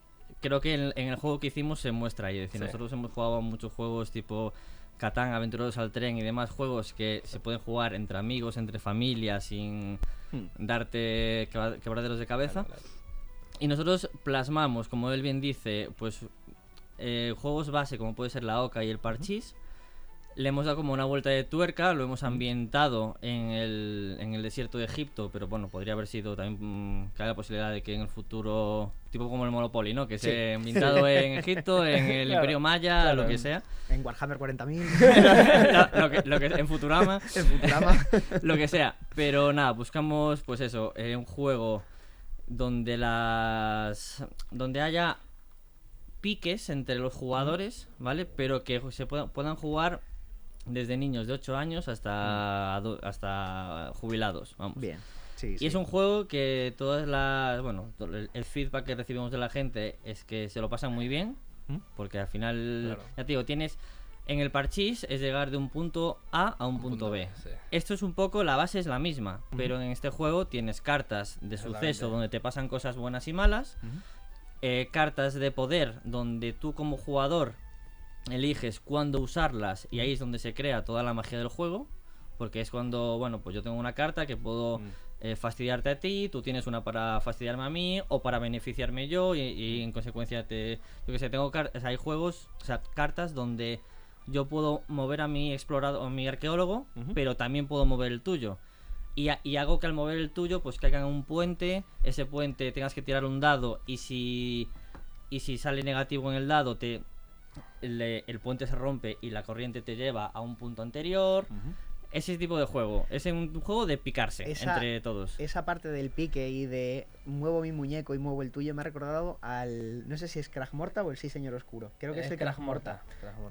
creo que en, en el juego que hicimos se muestra ahí, es decir, Sí. nosotros hemos jugado muchos juegos tipo Catán, Aventureros al Tren y demás juegos que se pueden jugar entre amigos, entre familias, sin Hmm. darte quebra- quebraderos de cabeza. Y nosotros plasmamos, como él bien dice, pues eh, juegos base como puede ser la Oca y el Parchís. Le hemos dado como una vuelta de tuerca, lo hemos ambientado en el, en el desierto de Egipto, pero bueno, podría haber sido también mm, que haya posibilidad de que en el futuro, tipo como el Monopoly, ¿no? Que Sí. se ambientado en (laughs) Egipto, en el Claro, Imperio Maya, claro. lo que sea. En Warhammer 40.000, (laughs) lo, que, lo que en Futurama. (laughs) en Futurama. lo que sea. Pero nada, buscamos, pues eso, eh, un juego donde las. donde haya piques entre los jugadores, ¿vale? Pero que se puedan, puedan jugar desde niños de 8 años hasta, hasta jubilados, vamos. Bien. Sí, Y es un juego que todas las. Bueno, el, feedback que recibimos de la gente es que se lo pasan muy bien. ¿Mm? Porque al final, Claro. ya te digo, tienes. En el parchís es llegar de un punto A a un, punto, B. sí. Esto es un poco, la base es la misma, pero en este juego tienes cartas de suceso donde te pasan cosas buenas y malas, eh, cartas de poder donde tú como jugador eliges cuándo usarlas y ahí es donde se crea toda la magia del juego, porque es cuando, bueno, pues yo tengo una carta que puedo Mm. Eh, fastidiarte a ti, tú tienes una para fastidiarme a mí o para beneficiarme yo y, y en consecuencia te, yo que sé, tengo o sea, hay juegos, o sea, cartas donde yo puedo mover a mi explorador, a mi arqueólogo, pero también puedo mover el tuyo. Y, y hago que al mover el tuyo, pues caiga en un puente, ese puente tengas que tirar un dado y si, y si sale negativo en el dado, te, le- el puente se rompe y la corriente te lleva a un punto anterior. Ese tipo de juego. Es un juego de picarse Esa- entre todos. Esa parte del pique y de muevo mi muñeco y muevo el tuyo me ha recordado al. No sé si es Krag Morta o el Sí Señor Oscuro. Creo que es, el Krag Morta.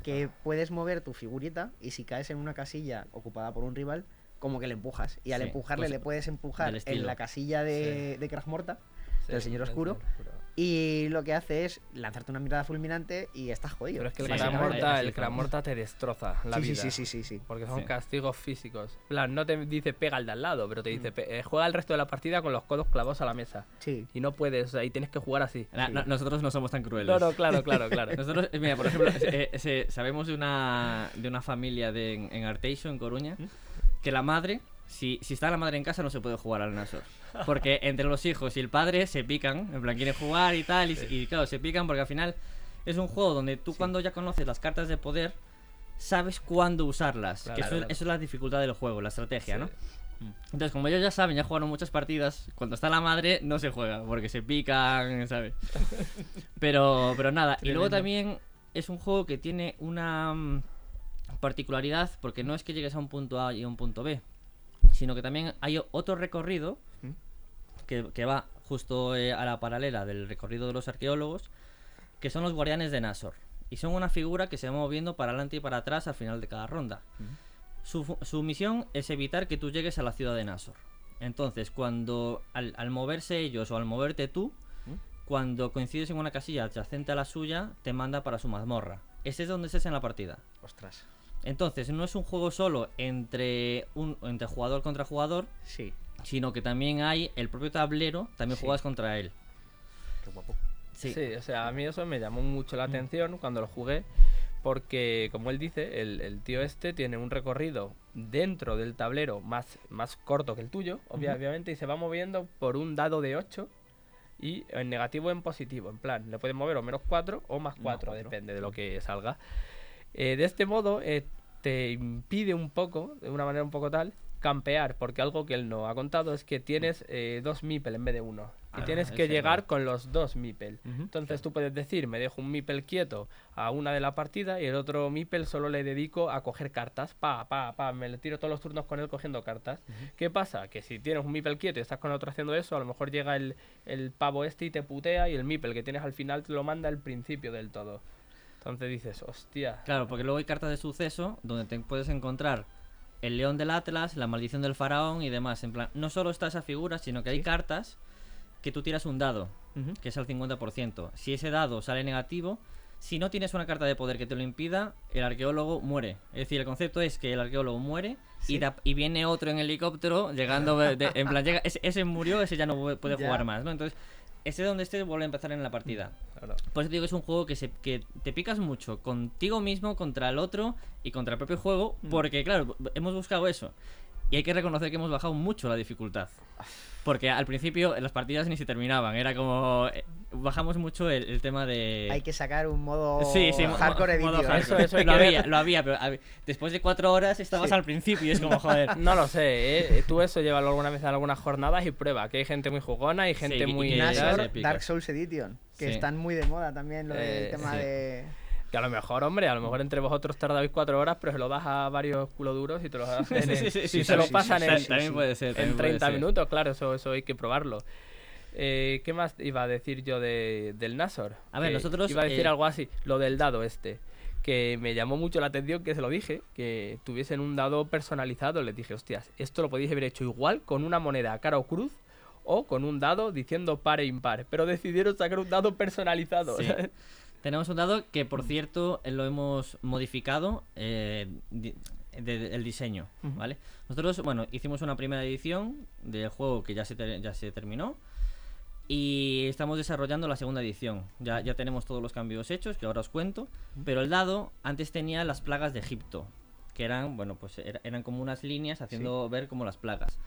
Que puedes mover tu figurita y si caes en una casilla ocupada por un rival, como que le empujas. Y al Sí, empujarle pues, le puedes empujar en la casilla de, de Krag Morta. Sí, del Señor del Oscuro. Señor Oscuro. Y lo que hace es lanzarte una mirada fulminante y estás jodido. Pero es que el Sí, Clan sí, Morta, sí, el sí, Clan sí. Morta te destroza la sí, vida. sí, sí, sí, sí. Porque son Sí. castigos físicos. En plan, no te dice pega al de al lado, pero te dice "Pe- eh, juega el resto de la partida con los codos clavados a la mesa. Sí. Y no puedes, o sea, y tienes que jugar así. No- nosotros no somos tan crueles. No, no, claro, claro, claro. (laughs) Nosotros, eh, mira, por ejemplo, eh, se- sabemos de una, de una familia de, en, en Arteixo, en Coruña, que la madre, si, si está la madre en casa, no se puede jugar al Nasor. Porque entre los hijos y el padre se pican, en plan, quieren jugar y tal, y, y claro, se pican porque al final es un juego donde tú cuando ya conoces las cartas de poder, sabes cuándo usarlas. Claro, que eso, claro. eso es la dificultad del juego, la estrategia, Sí. ¿no? Entonces, como ellos ya saben, ya jugaron muchas partidas, cuando está la madre no se juega, porque se pican, ¿sabes? (laughs) Pero, pero nada, y luego también es un juego que tiene una mm, particularidad, porque no es que llegues a un punto A y a un punto B, sino que también hay otro recorrido ¿Mm? que, que va justo eh, a la paralela del recorrido de los arqueólogos, que son los guardianes de Nasor. Y son una figura que se va moviendo para adelante y para atrás al final de cada ronda. Su, fu- su misión es evitar que tú llegues a la ciudad de Nasor. Entonces, cuando al, al moverse ellos o al moverte tú, ¿Mm? cuando coincides en una casilla adyacente a la suya, te manda para su mazmorra. Ese es donde estés en la partida. Ostras. Entonces, no es un juego solo entre, un, entre jugador contra jugador, Sí. sino que también hay el propio tablero, también Sí. juegas contra él. Qué guapo. Sí. Sí. o sea, a mí eso me llamó mucho la atención cuando lo jugué, porque, como él dice, el, el tío este tiene un recorrido dentro del tablero más, más corto que el tuyo, obviamente, y se va moviendo por un dado de 8 y en negativo o en positivo. En plan, le puedes mover o menos 4 o más 4, cuatro. depende de lo que salga. Eh, de este modo, eh, te impide un poco, de una manera un poco tal, campear, porque algo que él no ha contado es que tienes eh, dos Mipel en vez de uno. Y Ah, tienes que llegar no. con los dos Mipel. Entonces tú puedes decir, me dejo un Mipel quieto a una de la partida y el otro Mipel solo le dedico a coger cartas. Pa, pa, pa, me le tiro todos los turnos con él cogiendo cartas. ¿Qué pasa? Que si tienes un Mipel quieto y estás con otro haciendo eso, a lo mejor llega el, el pavo este y te putea y el Mipel que tienes al final te lo manda al principio del todo. Entonces dices, hostia. Claro, porque luego hay cartas de suceso donde te puedes encontrar el león del Atlas, la maldición del faraón y demás. En plan, no solo está esa figura, sino que hay Sí. cartas que tú tiras un dado, que es al 50%. Si ese dado sale negativo, si no tienes una carta de poder que te lo impida, el arqueólogo muere. Es decir, el concepto es que el arqueólogo muere y, Sí. da- y viene otro en helicóptero llegando. de- en plan, llega, ese, ese murió, ese ya no pu- puede (laughs) Ya. jugar más, ¿no? Entonces, ese donde esté vuelve a empezar en la partida. Claro. Por eso digo que es un juego que, se, que te picas mucho contigo mismo, contra el otro y contra el propio juego, porque claro, hemos buscado eso. Y hay que reconocer que hemos bajado mucho la dificultad. Porque al principio las partidas ni se terminaban, era como... eh, Bajamos mucho el, el tema de... Hay que sacar un modo Sí, sí, hardcore modo hardcore. Eso- eso (laughs) lo había, lo había, pero a después de cuatro horas estabas Sí. al principio y es como, joder... No lo sé, ¿eh? Tú eso llévalo alguna vez a algunas jornadas y prueba, que hay gente muy jugona y gente muy... y Nasor. Dark Souls Edition, que Sí. están muy de moda también lo del Eh, tema sí. de... Que a lo mejor, hombre, a lo mejor entre vosotros tardáis cuatro horas, pero se lo das a varios culo duros y te lo das en, Sí, sí, sí, si se lo pasan en, también puede ser, en también puede 30 ser. minutos, claro, eso, eso hay que probarlo. Eh, ¿Qué más iba a decir yo de, del Nasor? A ver, nosotros, Iba a decir eh, algo así, lo del dado este. Que me llamó mucho la atención que se lo dije, que tuviesen un dado personalizado. Les dije, hostias, esto lo podéis haber hecho igual con una moneda cara o cruz o con un dado diciendo par e impar. Pero decidieron sacar un dado personalizado. Sí. (laughs) Tenemos un dado que, por cierto, eh, lo hemos modificado eh, di- de- de- el diseño, ¿vale? Nosotros, bueno, hicimos una primera edición del juego que ya se, ter- ya se terminó y estamos desarrollando la segunda edición. Ya, ya tenemos todos los cambios hechos, que ahora os cuento, pero el dado antes tenía las plagas de Egipto, que eran, bueno, pues era- eran como unas líneas haciendo ver como las plagas.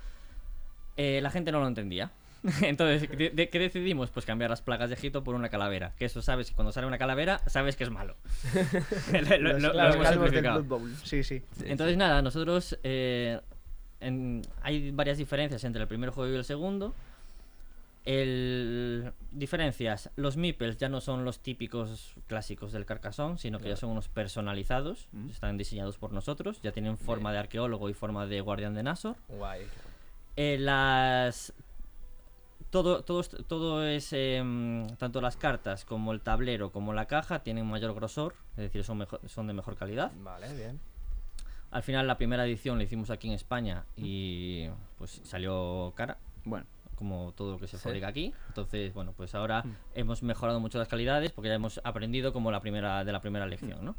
Eh, la gente no lo entendía. (laughs) Entonces, de- de- ¿qué decidimos? Pues cambiar las plagas de Egipto por una calavera. Que eso sabes, que cuando sale una calavera, sabes que es malo. (laughs) lo, lo- los, lo los hemos calvos del simplificado. Blood Bowl. Sí, sí. Entonces, nada, nosotros. eh, en- hay varias diferencias entre el primer juego y el segundo. El, diferencias: los meeples ya no son los típicos clásicos del Carcassonne, sino que ya son unos personalizados. Están diseñados por nosotros, ya tienen forma de arqueólogo y forma de guardián de Nasor. Guay. Eh, las todo, todo, todo es em, tanto las cartas como el tablero como la caja tienen mayor grosor, es decir, son, mejor- son de mejor calidad. Vale, bien. Al final la primera edición la hicimos aquí en España y pues salió cara, Bueno, como todo lo que se Sí. fabrica aquí. Entonces, bueno, pues ahora hemos mejorado mucho las calidades porque ya hemos aprendido como la primera de la primera lección, ¿no?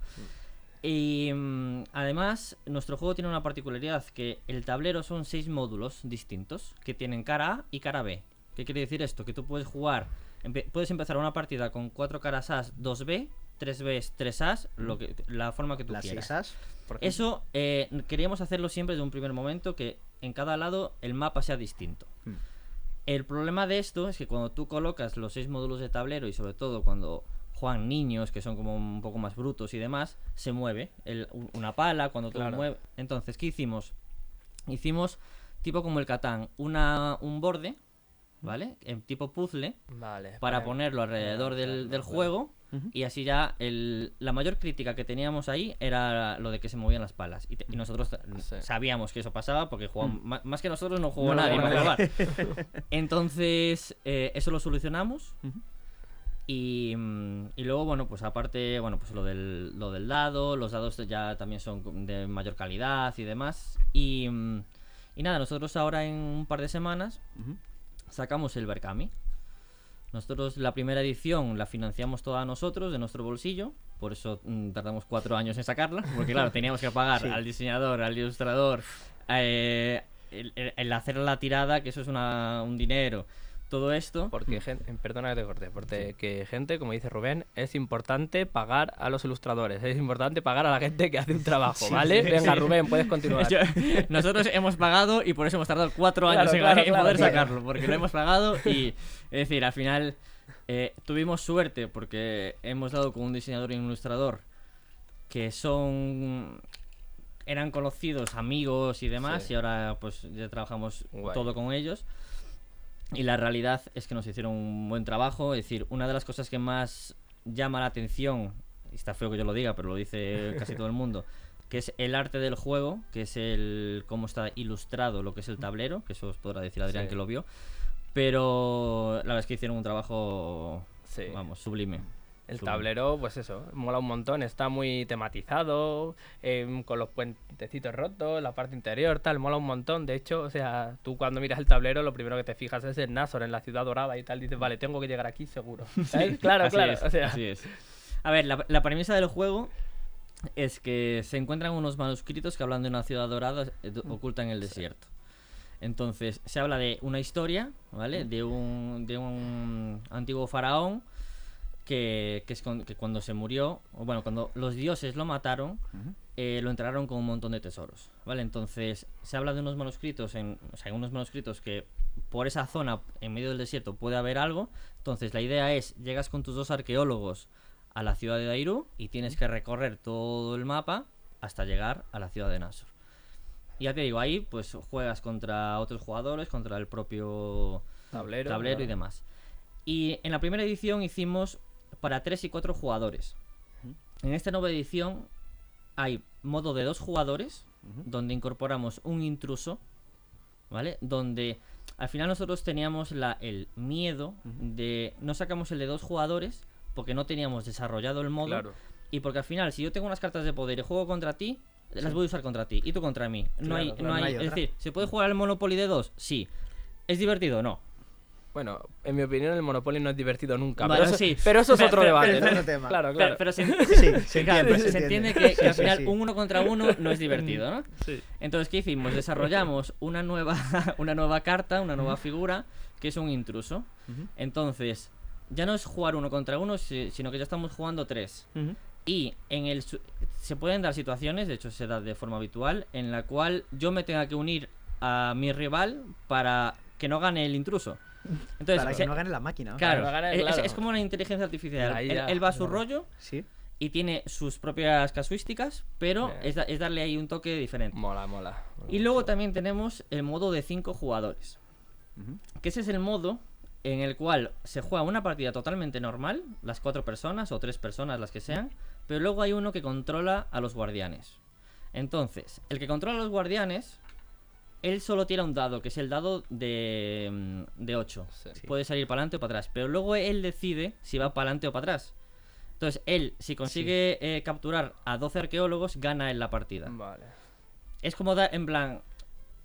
Y mm, además, nuestro juego tiene una particularidad que el tablero son seis módulos distintos que tienen cara A y cara B. ¿Qué quiere decir esto? Que tú puedes jugar, empe- puedes empezar una partida con cuatro caras A, 2B, 3B, 3A, lo que, la forma que tú las quieras. ejemplo. Eso eh, queríamos hacerlo siempre de un primer momento, que en cada lado el mapa sea distinto. Mm. El problema de esto es que cuando tú colocas los seis módulos de tablero y sobre todo cuando juegan niños que son como un poco más brutos y demás, se mueve el- una pala cuando tú Claro. mueve. Entonces, ¿qué hicimos? Hicimos tipo como el Catán, una, un borde, ¿vale? En tipo puzzle Vale. para vale. ponerlo alrededor del, del juego y así ya el, la mayor crítica que teníamos ahí era lo de que se movían las palas y, te- y nosotros Sí. sabíamos que eso pasaba porque jugamos, ma- más que nosotros no jugó No nadie para (laughs) entonces eh, eso lo solucionamos y, mm, y luego bueno pues aparte bueno pues lo del, lo del dado los dados ya también son de mayor calidad y demás y, mm, y nada nosotros ahora en un par de semanas. Sacamos el Berkami. Nosotros la primera edición la financiamos toda nosotros de nuestro bolsillo, por eso mm, tardamos cuatro años en sacarla, porque claro, (laughs) teníamos que pagar Sí. al diseñador, al ilustrador, eh, el, el- el hacer la tirada, que eso es una- un dinero, todo esto. Porque, gen- perdona que te corte, porque que gente, como dice Rubén, es importante pagar a los ilustradores, es importante pagar a la gente que hace un trabajo, ¿vale? Venga, Rubén, puedes continuar. Yo- (laughs) nosotros hemos pagado y por eso hemos tardado cuatro Claro, años en, claro, en claro, (laughs) poder sacarlo, porque lo hemos pagado y, es decir, al final eh, tuvimos suerte porque hemos dado con un diseñador y un ilustrador que son eran conocidos, amigos y demás, y ahora pues ya trabajamos Guay. todo con ellos. Y la realidad es que nos hicieron un buen trabajo. Es decir, una de las cosas que más llama la atención, y está feo que yo lo diga, pero lo dice (laughs) casi todo el mundo, que es el arte del juego, que es el cómo está ilustrado lo que es el tablero, que eso os podrá decir Adrián Sí. que lo vio. Pero la verdad es que hicieron un trabajo, Sí. vamos, sublime. El tablero, pues eso, mola un montón, está muy tematizado, em, con los puentecitos rotos, la parte interior, tal, mola un montón. De hecho, o sea, tú cuando miras el tablero, lo primero que te fijas es el Nasor en la ciudad dorada y tal, dices, vale, tengo que llegar aquí seguro. (laughs) ¿Sabes? Claro, Así claro, es, o sea, así es. A ver, la, la premisa del juego es que se encuentran unos manuscritos que hablan de una ciudad dorada eh, do- oculta en el desierto. Entonces, se habla de una historia, ¿vale? De un, de un antiguo faraón que, que es con- que cuando se murió, o bueno, cuando los dioses lo mataron, eh, lo enterraron con un montón de tesoros, ¿vale? Entonces, se habla de unos manuscritos, en, o sea, unos manuscritos que por esa zona, en medio del desierto, puede haber algo. Entonces, la idea es, llegas con tus dos arqueólogos a la ciudad de Dairu y tienes que recorrer todo el mapa hasta llegar a la ciudad de Nasor. Y ya te digo, ahí pues juegas contra otros jugadores, contra el propio tablero. tablero y demás. Y en la primera edición hicimos para 3 y 4 jugadores. En esta nueva edición hay modo de dos jugadores, donde incorporamos un intruso, ¿vale? Donde al final nosotros teníamos la, el miedo de... No sacamos el de dos jugadores porque no teníamos desarrollado el modo. Claro. Y porque al final, si yo tengo unas cartas de poder y juego contra ti, las voy a usar contra ti. Y tú contra mí. no hay, no no hay, es decir, ¿se puede jugar al Monopoly de dos? Sí. ¿Es divertido? No. Bueno, en mi opinión, el Monopoly no es divertido nunca. Vale, pero, eso, sí. pero eso es Pero- otro pero- debate. ¿no? es otro tema. Claro, claro. pero se, (laughs) Sí, entiende, que, que Sí, al sí, final sí. un uno contra uno no es divertido, ¿no? (laughs) Sí. Entonces, ¿qué hicimos? Desarrollamos una nueva, (laughs) una nueva carta, una nueva figura, que es un intruso. Entonces, ya no es jugar uno contra uno, si- sino que ya estamos jugando tres. Y en el se pueden dar situaciones, de hecho se da de forma habitual, en la cual yo me tenga que unir a mi rival para que no gane el intruso. Entonces, Para se- que no gane la máquina. ¿no? claro, gane, claro. Es, como una inteligencia artificial. Él, va a su claro. rollo Sí. y tiene sus propias casuísticas, pero es, da- es darle ahí un toque diferente. Mola, mola. Y luego también tenemos el modo de 5 jugadores. Que ese es el modo en el cual se juega una partida totalmente normal, las cuatro personas o tres personas, las que sean, pero luego hay uno que controla a los guardianes. Entonces, el que controla a los guardianes, él solo tira un dado, que es el dado de, mm, de 8. Sí. Puede salir para adelante o para atrás, pero luego él decide si va para adelante o para atrás. Entonces, él, si consigue eh, capturar a 12 arqueólogos, gana en la partida. Vale. Es como dar, en plan,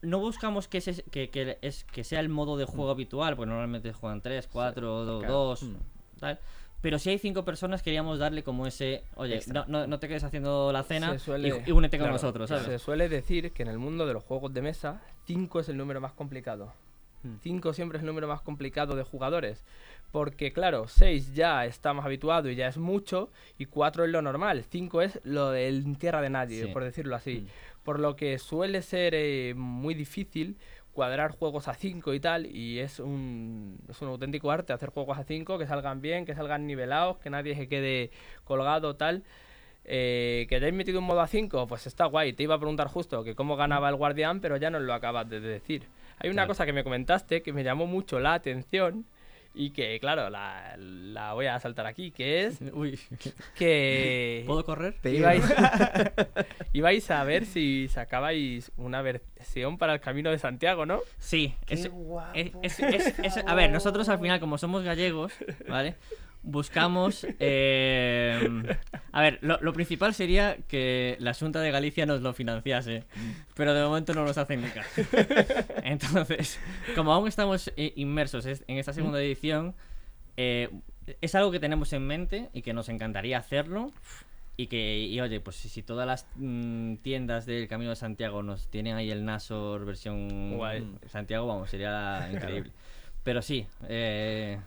no buscamos que, ese- que, que es, que sea el modo de juego habitual, porque normalmente juegan 3, 4, claro. 2, Mm. tal. Pero si hay cinco personas, queríamos darle como ese, oye, no, no, no te quedes haciendo la cena suele- y, y únete con claro, nosotros, ¿sabes? Se suele decir que en el mundo de los juegos de mesa, 5 es el número más complicado. Mm. 5 siempre es el número más complicado de jugadores. Porque, claro, 6 ya está más habituado y ya es mucho, y 4 es lo normal. 5 es lo del tierra de nadie, Sí. por decirlo así. Mm. Por lo que suele ser eh, muy difícil cuadrar juegos a 5 y tal, y es un, es un auténtico arte hacer juegos a 5 que salgan bien, que salgan nivelados, que nadie se quede colgado tal. Eh, que hayáis metido un modo a 5, pues está guay. Te iba a preguntar justo que cómo ganaba el guardián, pero ya nos lo acabas de decir. Hay una Claro. cosa que me comentaste que me llamó mucho la atención y que, claro, la, la voy a saltar aquí, que es (laughs) Uy, que (laughs) ¿puedo correr? ibais, (laughs) ibais a ver si sacabais una versión para el Camino de Santiago, ¿no? Sí, Qué es, guapo. es- es- es- es- a ver, nosotros al final, como somos gallegos, ¿vale? Buscamos. eh, a ver, lo, lo principal sería que la Junta de Galicia nos lo financiase, pero de momento no nos hacen ni caso. Entonces, como aún estamos inmersos en esta segunda edición, eh, es algo que tenemos en mente y que nos encantaría hacerlo. Y que, y oye, pues si, todas las mm, tiendas del Camino de Santiago nos tienen ahí el Nasor versión Guay. Santiago, vamos, sería (laughs) increíble. Pero sí, eh,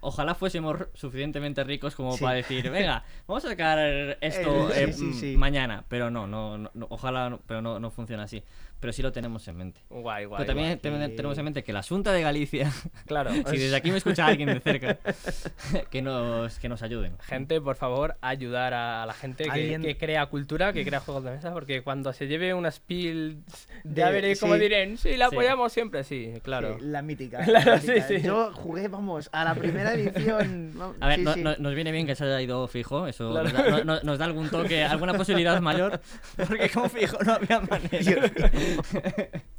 ojalá fuésemos suficientemente ricos como Sí. para decir, venga, (laughs) vamos a sacar esto Eh, eh, sí, mañana. Pero no, no, no, no, ojalá, no- pero no, no funciona así. Pero sí lo tenemos en mente. Guay, guay. pero también guay. tenemos en mente que la Junta de Galicia, (laughs) Claro. si desde aquí me escucha alguien de cerca, (laughs) que nos, que nos ayuden. Gente, por favor, ayudar a la gente que, que crea cultura, que crea juegos de mesa, porque cuando se lleve una spill, De- ya veréis cómo sí. dirán, sí, la Sí. apoyamos siempre, sí, claro. Sí, la mítica. (laughs) Claro, la mítica. sí, sí. Yo jugué, vamos, a la primera edición. vamos, A ver, sí, no- sí. no- nos viene bien que se haya ido fijo, eso Claro. nos, da, no- no- nos da algún toque, alguna posibilidad mayor, porque con fijo no había manera. (laughs)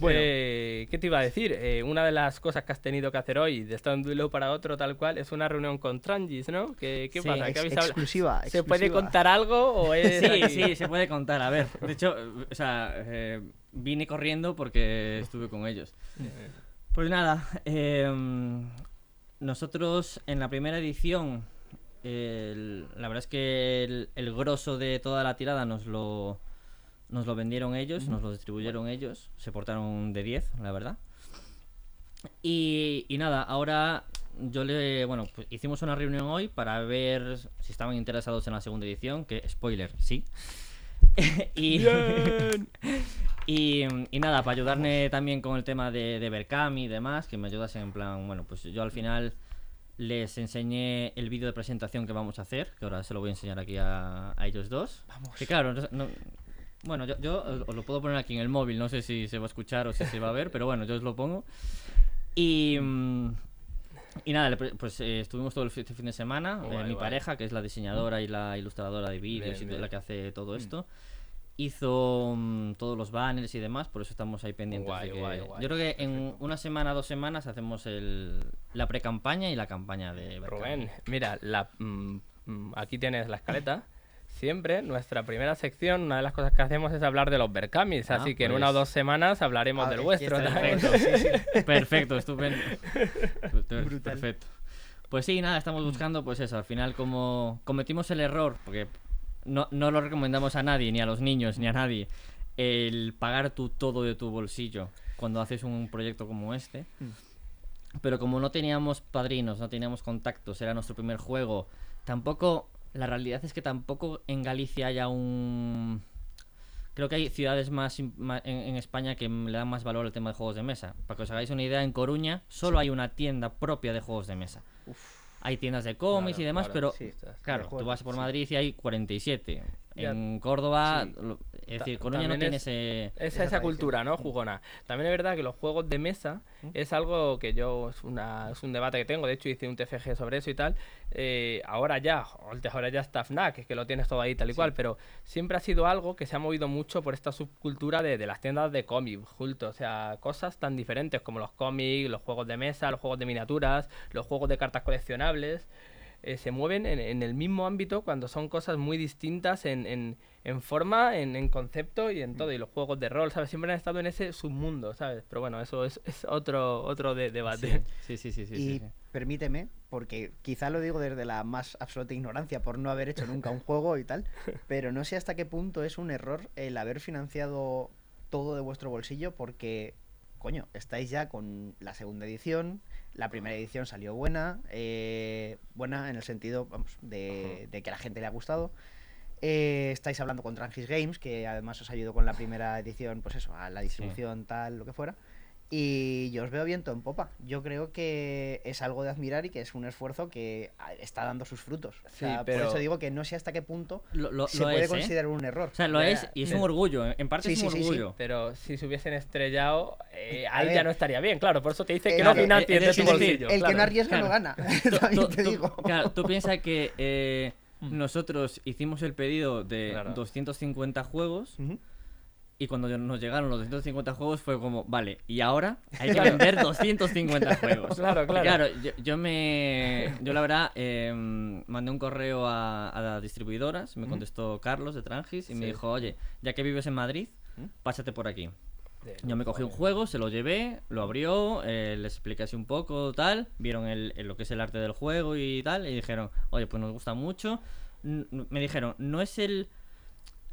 Bueno. Eh, ¿Qué te iba a decir? Eh, una de las cosas que has tenido que hacer hoy, de estar de un duelo para otro, tal cual, es una reunión con Trangis, ¿no? ¿Qué, qué Sí, pasa? ¿Qué Ex- habéis hablado? exclusiva, ¿Se puede contar algo o (laughs) es Sí, aquí? sí, se puede contar. A ver, de hecho, o sea, eh, vine corriendo porque estuve con ellos. Pues nada, em, nosotros en la primera edición, el- la verdad es que el, el grosso de toda la tirada nos lo, nos lo vendieron ellos, nos lo distribuyeron ellos, se portaron de 10, la verdad. Y, y nada, ahora yo le. Bueno, pues hicimos una reunión hoy para ver si estaban interesados en la segunda edición, que, spoiler, sí. (laughs) y, (laughs) y, y nada, para ayudarme también con el tema de, de Berkam y demás, que me ayudasen en plan, bueno, pues yo al final les enseñé el vídeo de presentación que vamos a hacer, que ahora se lo voy a enseñar aquí a, a ellos dos. Vamos. Que claro, no- no- bueno, yo, yo os lo puedo poner aquí en el móvil, no sé si se va a escuchar o si se va a ver, pero bueno, yo os lo pongo. Y, mm, y nada, pues eh, estuvimos todo el este fin de semana. eh, Guay, mi guay. pareja, que es la diseñadora y la ilustradora de vídeos y la que hace todo esto, hizo mm, todos los banners y demás, por eso estamos ahí pendientes. Guay, de que-. Yo creo que en una semana, dos semanas hacemos el, la pre-campaña y la campaña de Berkami. Rubén, mira, la, mm, mm, aquí tienes la escaleta. Siempre, nuestra primera sección, una de las cosas que hacemos es hablar de los Berkamis, Ah, así que en pues- una o dos semanas hablaremos Ah, del vuestro. está el también. fondo, sí, sí. (laughs) Perfecto, estupendo. Brutal. Perfecto. Pues sí, nada, estamos buscando, pues eso, al final como cometimos el error, porque no, no lo recomendamos a nadie, ni a los niños, ni a nadie, el pagar tú todo de tu bolsillo cuando haces un proyecto como este. Pero como no teníamos padrinos, no teníamos contactos, era nuestro primer juego, tampoco, la realidad es que tampoco en Galicia haya un... Creo que hay ciudades más en, en España que le dan más valor al tema de juegos de mesa. Para que os hagáis una idea, en Coruña solo hay una tienda propia de juegos de mesa. Hay tiendas de cómics Claro, y demás, claro, pero sí, claro, de tú vas por. Madrid y hay 47. Ya. En Córdoba, Sí. es decir, Coruña no tiene es- ese... Esa, Esa cultura, ¿no? Jugona. También es verdad que los juegos de mesa es algo que yo, es, una, es un debate que tengo, de hecho hice un TFG sobre eso y tal. Eh, ahora ya, antes ahora ya está FNAC, que lo tienes todo ahí tal y cual, pero siempre ha sido algo que se ha movido mucho por esta subcultura de, de las tiendas de cómics, justo. O sea, cosas tan diferentes como los cómics, los juegos de mesa, los juegos de miniaturas, los juegos de cartas coleccionables. Eh, se mueven en, en el mismo ámbito cuando son cosas muy distintas en, en- en forma, en, en concepto y en todo. Y los juegos de rol, ¿sabes? Siempre han estado en ese submundo, ¿sabes? Pero bueno, eso es, es otro, otro de- debate. Sí, sí, sí, sí. sí, y sí. permíteme, porque quizá lo digo desde la más absoluta ignorancia por no haber hecho nunca un juego y tal, (laughs) pero no sé hasta qué punto es un error el haber financiado todo de vuestro bolsillo porque, coño, estáis ya con la segunda edición, la primera edición salió buena, eh, buena en el sentido, vamos, de, de que a la gente le ha gustado. Eh, estáis hablando con Trangis Games, que además os ayudó con la primera edición, pues eso, a la distribución, tal, lo que fuera. Y yo os veo viento en popa. Yo creo que es algo de admirar y que es un esfuerzo que ah, está dando sus frutos. O Sí, sea, pero- Por eso digo que no sé hasta qué punto Lo, lo- se lo puede es, ¿eh? considerar un error. O sea, lo es y es un orgullo. En parte Sí, es un sí, sí, sí. orgullo. Pero si se hubiesen estrellado, eh, (laughs) A ahí ver. ya no estaría bien, claro. Por eso te dice Eh, que no financies es de tu bolsillo. el que no arriesga no gana. Tú- (laughs) También tú- te tú- digo. claro, tú piensas que eh, (laughs) nosotros hicimos el pedido de Claro. 250 juegos. Y cuando nos llegaron los 250 juegos fue como, vale, y ahora hay que Claro. vender 250 (laughs) juegos. Claro, Porque, claro. yo, yo me. Yo la verdad eh, mandé un correo a, a las distribuidoras, me contestó Carlos de Trangis y me dijo, oye, ya que vives en Madrid, pásate por aquí. Yo me cogí un juego, se lo llevé, lo abrió, eh, les expliqué así un poco, tal, vieron el, el- lo que es el arte del juego y tal, y dijeron, oye, pues nos gusta mucho. N- me dijeron, no es el...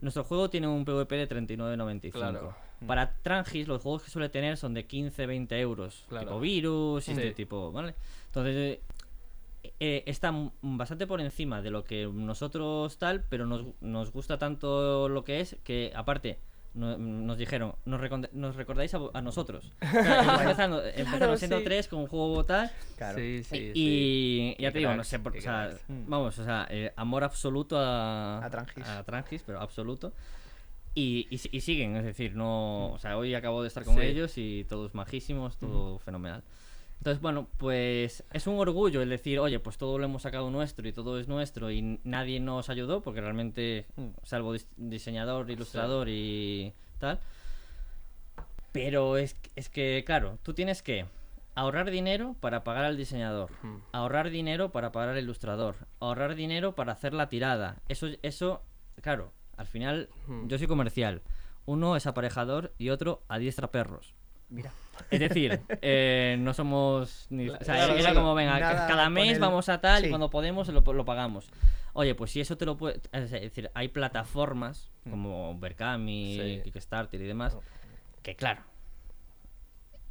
Nuestro juego tiene un PvP de 39.95. Claro. Para Trangis, los juegos que suele tener son de 15, 20 euros. Claro. Tipo virus y este tipo, ¿vale? Entonces, eh, eh, está bastante por encima de lo que nosotros tal, pero nos, nos gusta tanto lo que es que, aparte, no- nos dijeron, nos, nos recordáis a, a nosotros. (laughs) O sea, estamos empezando, empezamos siendo sí. tres con un juego tal. Claro. Sí, sí, sí. y ya te digo, no sé, por- qué o sea. Mm. vamos, o sea, eh, amor absoluto a, A Trangis. a Trangis, pero absoluto. Y, y, y siguen, es decir, no, o sea, hoy acabo de estar con Sí. ellos y todos majísimos, todo fenomenal. Entonces, bueno, pues es un orgullo el decir, oye, pues todo lo hemos sacado nuestro y todo es nuestro y nadie nos ayudó, porque realmente, Mm. salvo dis- diseñador, ilustrador y tal. Pero es, es que, claro, tú tienes que ahorrar dinero para pagar al diseñador, Mm. ahorrar dinero para pagar al ilustrador, ahorrar dinero para hacer la tirada. Eso, eso claro, al final Mm. yo soy comercial. Uno es aparejador y otro adiestra perros. Mira. Es decir, eh, no somos ni... O sea, Claro, era como, venga, Nada cada mes el- vamos a tal y cuando podemos lo, lo pagamos. Oye, pues si eso te lo puede... Es decir, hay plataformas Mm. como Berkami, Sí. Kickstarter y demás, que claro,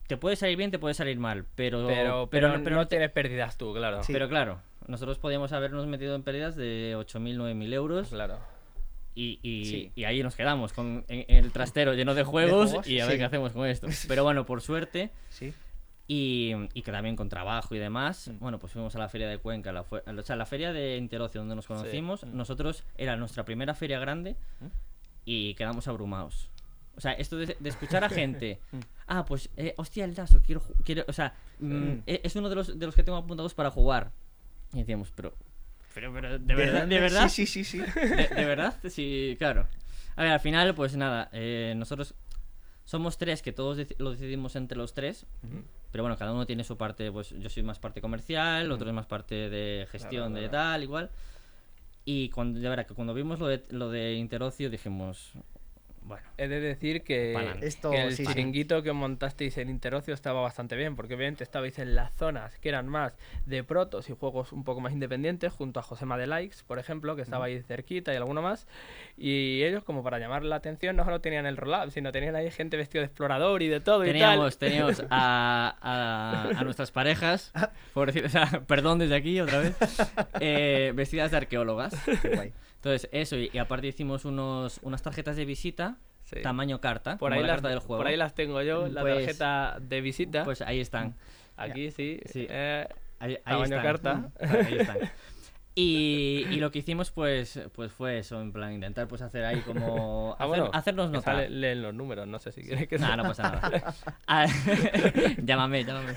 te puede salir bien, te puede salir mal, pero... Pero, pero, no- no, pero no tienes pérdidas tú, claro. Sí. pero claro, nosotros podíamos habernos metido en pérdidas de 8.000, 9.000 euros Claro. Y, y- Sí. y ahí nos quedamos con en- en el trastero lleno de juegos, juegos, y a ver sí. qué hacemos con esto. (laughs) Pero bueno, por suerte, Sí. y, y que también con trabajo y demás, Mm. bueno, pues fuimos a la feria de Cuenca, la o sea, la feria de Interocio donde nos conocimos. Mm. Nosotros era nuestra primera feria grande Mm. y quedamos abrumados. O sea, esto de, de escuchar a (laughs) gente, ah, pues, eh, hostia, el Daso, quiero, quiero, o sea, mm, Mm. e- es uno de los, de los que tengo apuntados para jugar. Y decíamos, pero, pero, pero, ¿de verdad? ¿De verdad? Sí, sí, sí, sí. (laughs) ¿De, de verdad? Sí, claro. A ver, al final, pues nada, eh, nosotros somos tres que todos deci- lo decidimos entre los tres. Pero bueno, cada uno tiene su parte, pues yo soy más parte comercial, otro es más parte de gestión Claro, de claro. tal, igual. Y cuando, ya verá que cuando vimos lo de, lo de Interocio dijimos, bueno, He de decir que, Pa'lante. Esto, que el sí, sí. chiringuito que montasteis en Interocio estaba bastante bien, porque obviamente estabais en las zonas que eran más de protos y juegos un poco más independientes, junto a Josema de Likes, por ejemplo, que estaba ahí cerquita y alguno más. Y ellos, como para llamar la atención, no solo tenían el roll-up, sino tenían ahí gente vestido de explorador y de todo teníamos, y tal. teníamos (laughs) a, a, a nuestras parejas, por decir, o sea, perdón desde aquí otra vez, (laughs) eh, vestidas de arqueólogas. Qué guay. Entonces, eso, y, y aparte hicimos unos, unas tarjetas de visita, Sí. tamaño carta, Por ahí, la las, carta del juego. por ahí las tengo yo, la Pues- tarjeta de visita. Pues ahí están. Aquí sí. Sí. eh, Ahí, ahí Tamaño están. carta. Ahí están. Y, y lo que hicimos pues pues fue eso, en plan intentar pues hacer ahí como (laughs) ah, hacer- bueno, hacernos notar. leen los números, no sé si quieres que No, no pasa nada. A- (laughs) (laughs) llámame, llámame.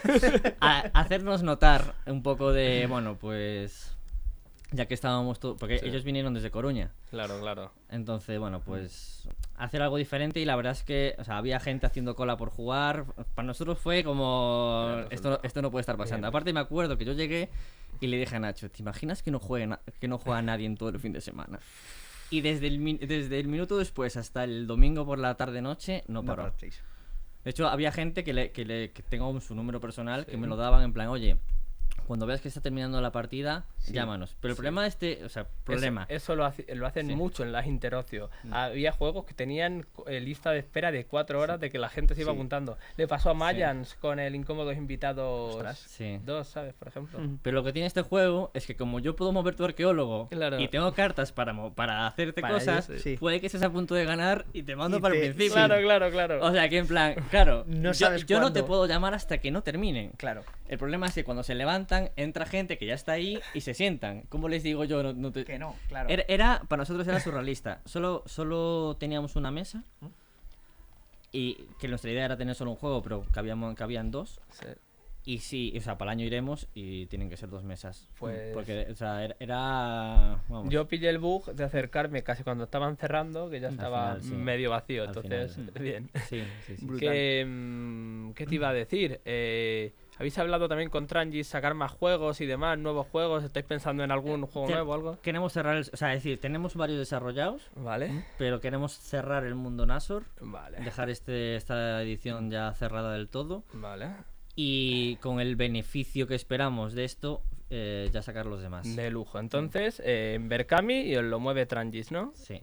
A- hacernos notar un poco de, bueno, pues ya que estábamos todos, porque Sí. ellos vinieron desde Coruña. Claro, claro. Entonces, bueno, pues hacer algo diferente y la verdad es que, o sea, había gente haciendo cola por jugar. Para nosotros fue como, Claro, esto, no- esto no puede estar pasando. Bien. Aparte me acuerdo que yo llegué y le dije a Nacho, ¿te imaginas que no, juegue que no juega nadie en todo el fin de semana? Y desde el, desde el minuto después hasta el domingo por la tarde-noche no No paró. De hecho, había gente que, le, que, le, que tengo su número personal que me lo daban en plan, oye, cuando veas que está terminando la partida, Sí. llámanos. Pero el Sí. problema de este, o sea, problema. Eso, eso lo, hace- lo hacen Sí. mucho en las Interocio. Mm. Había juegos que tenían eh, lista de espera de cuatro horas de que la gente se iba Sí. apuntando. Le pasó a Mayans con el Incómodos Invitados Ostras. Sí. 2, ¿sabes? Por ejemplo. Mm. Pero lo que tiene este juego es que como yo puedo mover tu arqueólogo Claro. y tengo cartas para, para hacerte Para cosas, ello, sí. puede que estés a punto de ganar y te mando Y para te- el principio. Claro, claro, claro. O sea que en plan, claro, No yo, sabes yo no te puedo llamar hasta que no terminen. Claro. El problema es que cuando se entra gente que ya está ahí y se sientan. ¿Cómo les digo yo? No, no te- Que no, claro. Era, era- para nosotros era surrealista. Solo, solo teníamos una mesa. ¿Mm? Y que nuestra idea era tener solo un juego, pero cabíamos, cabían dos. Sí. Y sí, o sea, para el año iremos y tienen que ser dos mesas. Pues- Porque, o sea, era. era- vamos. Yo pillé el bug de acercarme casi cuando estaban cerrando, que ya estaba final, sí. medio vacío. Al entonces, final, (laughs) bien. Sí, sí, sí. Brutal. ¿Qué, mm, ¿Qué te iba a decir? Eh, ¿Habéis hablado también con Trangis sacar más juegos y demás, nuevos juegos? ¿Estáis pensando en algún juego Te- nuevo o algo? Queremos cerrar el. O sea, es decir, tenemos varios desarrollados, Vale. pero queremos cerrar el mundo Nasor. Vale. Dejar este, esta edición ya cerrada del todo. Vale. Y con el beneficio que esperamos de esto, eh, ya sacar los demás. De lujo. Entonces, eh, en Berkami y os lo mueve Trangis, ¿no? Sí.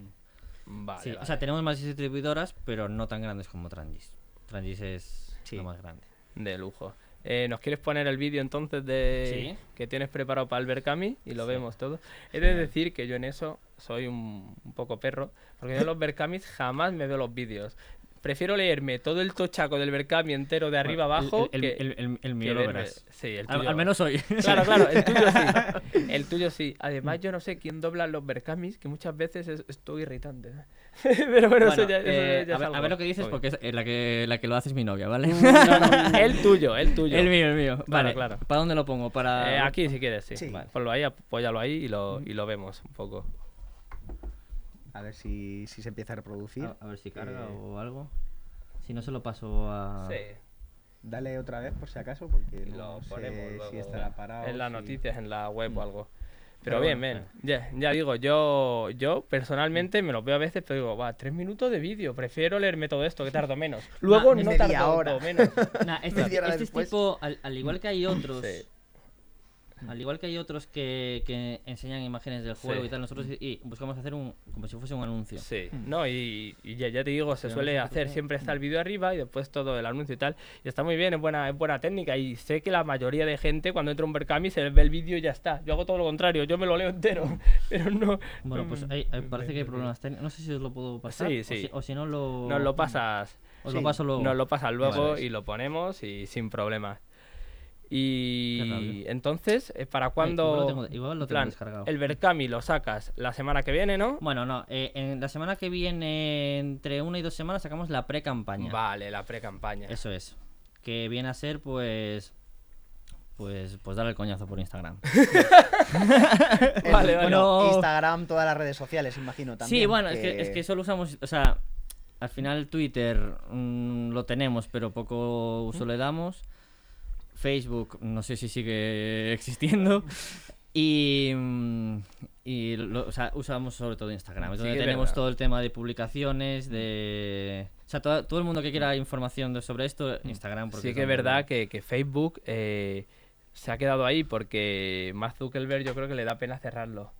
Vale, Sí, o sea, tenemos más distribuidoras, pero no tan grandes como Trangis. Trangis es Sí. lo más grande. De lujo. Eh, ¿Nos quieres poner el vídeo entonces de Sí. que tienes preparado para el Berkami? Y lo Sí. vemos todo. He de decir que yo en eso soy un, un poco perro, porque yo en los Berkamis jamás me veo los vídeos. Prefiero leerme todo el tochaco del Berkami entero de arriba Bueno, abajo El, el- que, el- el- el mío que lo verás. Sí, el Al, tuyo. al menos hoy. Claro, claro, el tuyo sí. (laughs) El tuyo sí. Además, yo no sé quién dobla los Berkamis, que muchas veces es, es todo irritante. (laughs) Pero bueno, eso ya, eso eh, ya a, es ver, algo a ver lo que dices, obvio. porque es, eh, la, que, la que lo hace es mi novia, ¿vale? No, no, el tuyo, el (laughs) tuyo. el mío, el mío. Vale, claro. ¿Para dónde lo pongo? Para... Eh, aquí si quieres, sí. Sí. Vale, Ponlo ahí, apóyalo ahí y lo, y lo vemos un poco. A ver si, si se empieza a reproducir. A, a ver si carga Eh, o algo. Si no, se lo paso a... Dale otra vez por si acaso, porque no lo sé ponemos luego si estará parado. en las si- noticias, en la web o algo. Pero, Pero bien, bien. Ya, ya digo, yo, yo personalmente me los veo a veces, pero digo, va, tres minutos de vídeo. Prefiero leerme todo esto, que tardo menos. (laughs) Luego no media tardo hora. menos. (laughs) Nah, este, este tipo, al, al igual que hay otros, Sí. Al igual que hay otros que, que enseñan imágenes del juego Sí. y tal, nosotros y, y buscamos hacer un como si fuese un anuncio. Sí, no, y, y ya, ya te digo, se Pero suele hacer, siempre está el vídeo arriba y después todo el anuncio y tal. Y está muy bien, es buena, es buena técnica. Y sé que la mayoría de gente cuando entra un Berkami se ve el vídeo y ya está. Yo hago todo lo contrario, yo me lo leo entero, (laughs) pero no. Bueno, no pues hay- hay- parece que hay problemas técnicos. No sé si os lo puedo pasar. Sí, o si- O si, no lo. Nos lo pasas. Os Sí, lo paso luego. Nos lo pasas luego Vale. y lo ponemos y sin problemas. Y entonces, eh, ¿para cuándo? igual lo tengo, igual lo en tengo plan, descargado. el Berkami lo sacas la semana que viene, ¿no? Bueno, no. eh, en la semana que viene, entre una y dos semanas, sacamos la pre-campaña. Vale, la pre-campaña. Eso es. Que viene a ser, pues. Pues, pues darle el coñazo por Instagram. Vale, (laughs) (laughs) vale. bueno, No. Instagram, todas las redes sociales, imagino también. Sí, bueno, es, que, es que solo usamos. O sea, al final Twitter mm, lo tenemos, pero poco uso le damos. Facebook, no sé si sigue (laughs) existiendo. Y. mm, y lo- o sea, usamos sobre todo Instagram. Es donde tenemos verdad. todo el tema de publicaciones, de. O sea, todo, todo el mundo que quiera información de- sobre esto, Instagram. Porque Sí que es verdad que, que Facebook eh, se ha quedado ahí porque Mark Zuckerberg yo creo que le da pena cerrarlo.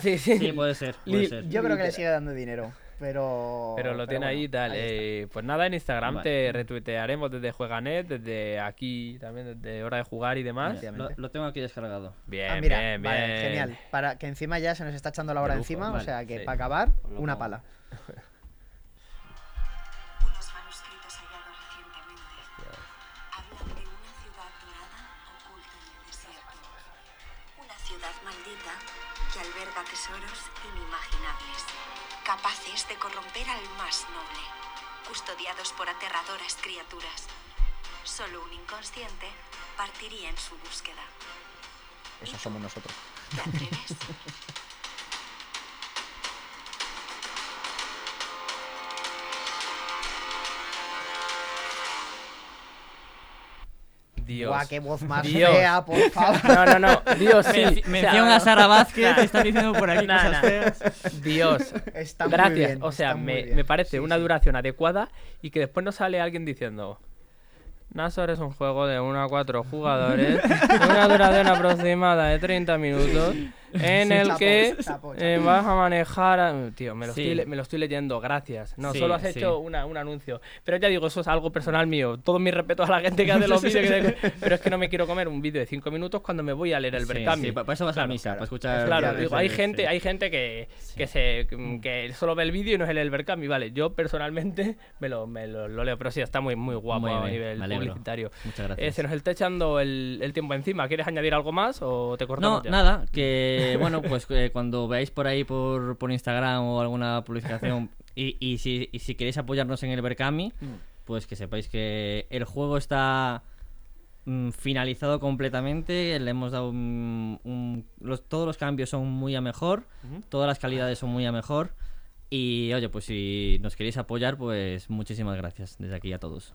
Sí, sí. Sí, puede ser. Puede ser. Yo creo que le sigue dando dinero, pero... Pero lo tiene ahí y bueno, tal. ahí está. eh, pues nada, en Instagram Vale. te retuitearemos desde Jueganet, desde aquí también, desde Hora de Jugar y demás. Lo, tengo aquí descargado. Bien, Ah, mira, bien, vale, bien. genial. Para que encima ya se nos está echando la hora encima, o sea que sí. para acabar, una pala. (laughs) capaces de corromper al más noble, custodiados por aterradoras criaturas. Solo un inconsciente partiría en su búsqueda. Eso somos nosotros. ¿Te atreves? (laughs) Dios. Guau, qué voz más Dios. fea, por (laughs) favor. No, no, no. Dios, sí. Menci- O sea, Mención a Sara Vázquez, que está diciendo por aquí (laughs) Nah, cosas nah. feas. Dios. Está muy Gracias. bien, o sea, está muy me, bien. me parece Sí, una sí. duración adecuada y que después no sale alguien diciendo. Nasor es un juego de 1 a 4 jugadores, (laughs) una duración aproximada de 30 minutos, en Sí, el chapo, que chapo, eh, chapo. vas a manejar... a- Tío, me lo, Sí. estoy, me lo estoy leyendo, gracias. No, Sí, solo has sí. hecho una- un anuncio. Pero ya digo, eso es algo personal mío. Todo mi respeto a la gente que hace los (laughs) vídeos. que- Pero es que no me quiero comer un vídeo de 5 minutos cuando me voy a leer el Sí, Berkami. sí, pa- para eso vas a la misa, claro. para escuchar. Claro, digo, hay gente, sí. hay gente que, Sí. que se que solo ve el vídeo y no es el Berkami, vale. Yo personalmente me lo, me lo, lo leo, pero sí, está muy, muy guapo Muy a bien, nivel me alegro. publicitario. Muchas Eh, gracias. se nos está echando el, el tiempo encima. ¿Quieres añadir algo más o te No, cortamos ya? nada, que bueno, pues eh, cuando veáis por ahí por, por Instagram o alguna publicación y, y si, y si queréis apoyarnos en el Berkami, Mm. pues que sepáis que el juego está mm, finalizado completamente, le hemos dado un, un- los, todos los cambios son muy a mejor, todas las calidades son muy a mejor y oye, pues si nos queréis apoyar, pues muchísimas gracias desde aquí a todos.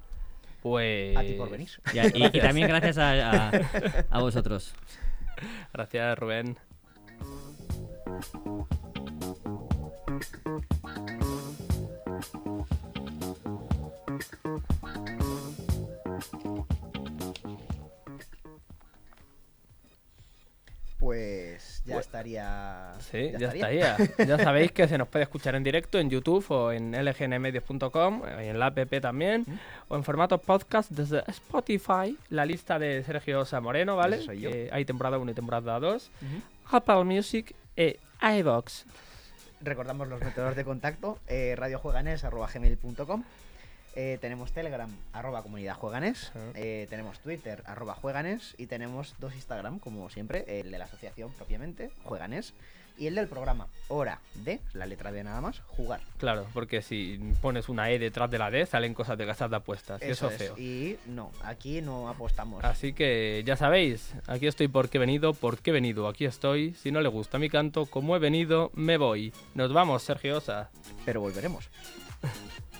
Pues... A ti por venir. Y, a- y- y también gracias a, a- a vosotros. Gracias, Rubén. Pues ya estaría. Sí, ya, estaría. Ya (laughs) sabéis que se nos puede escuchar en directo en YouTube o en lgnmedios.com, eh, en la app también, o en formato podcast desde Spotify, la lista de Sergio Samoreno, ¿vale? Soy yo. Hay temporada 1 y temporada 2, Ujú. Apple Music e iVox. Recordamos los métodos de contacto: eh, radiojueganes.gmail.com. Eh, tenemos Telegram, arroba comunidad jueganes. Ajá. eh, tenemos Twitter, arroba jueganes. Y tenemos dos Instagram, como siempre: el de la asociación propiamente, jueganes. Y el del programa, hora de, la letra de nada más, jugar. Claro, porque si pones una E detrás de la D salen cosas de casas de apuestas. y eso es. feo. Y no, aquí no apostamos. Así que ya sabéis, aquí estoy porque he venido, porque he venido, aquí estoy. Si no le gusta mi canto, como he venido, me voy. Nos vamos, Sergio Osa. Pero volveremos. (laughs)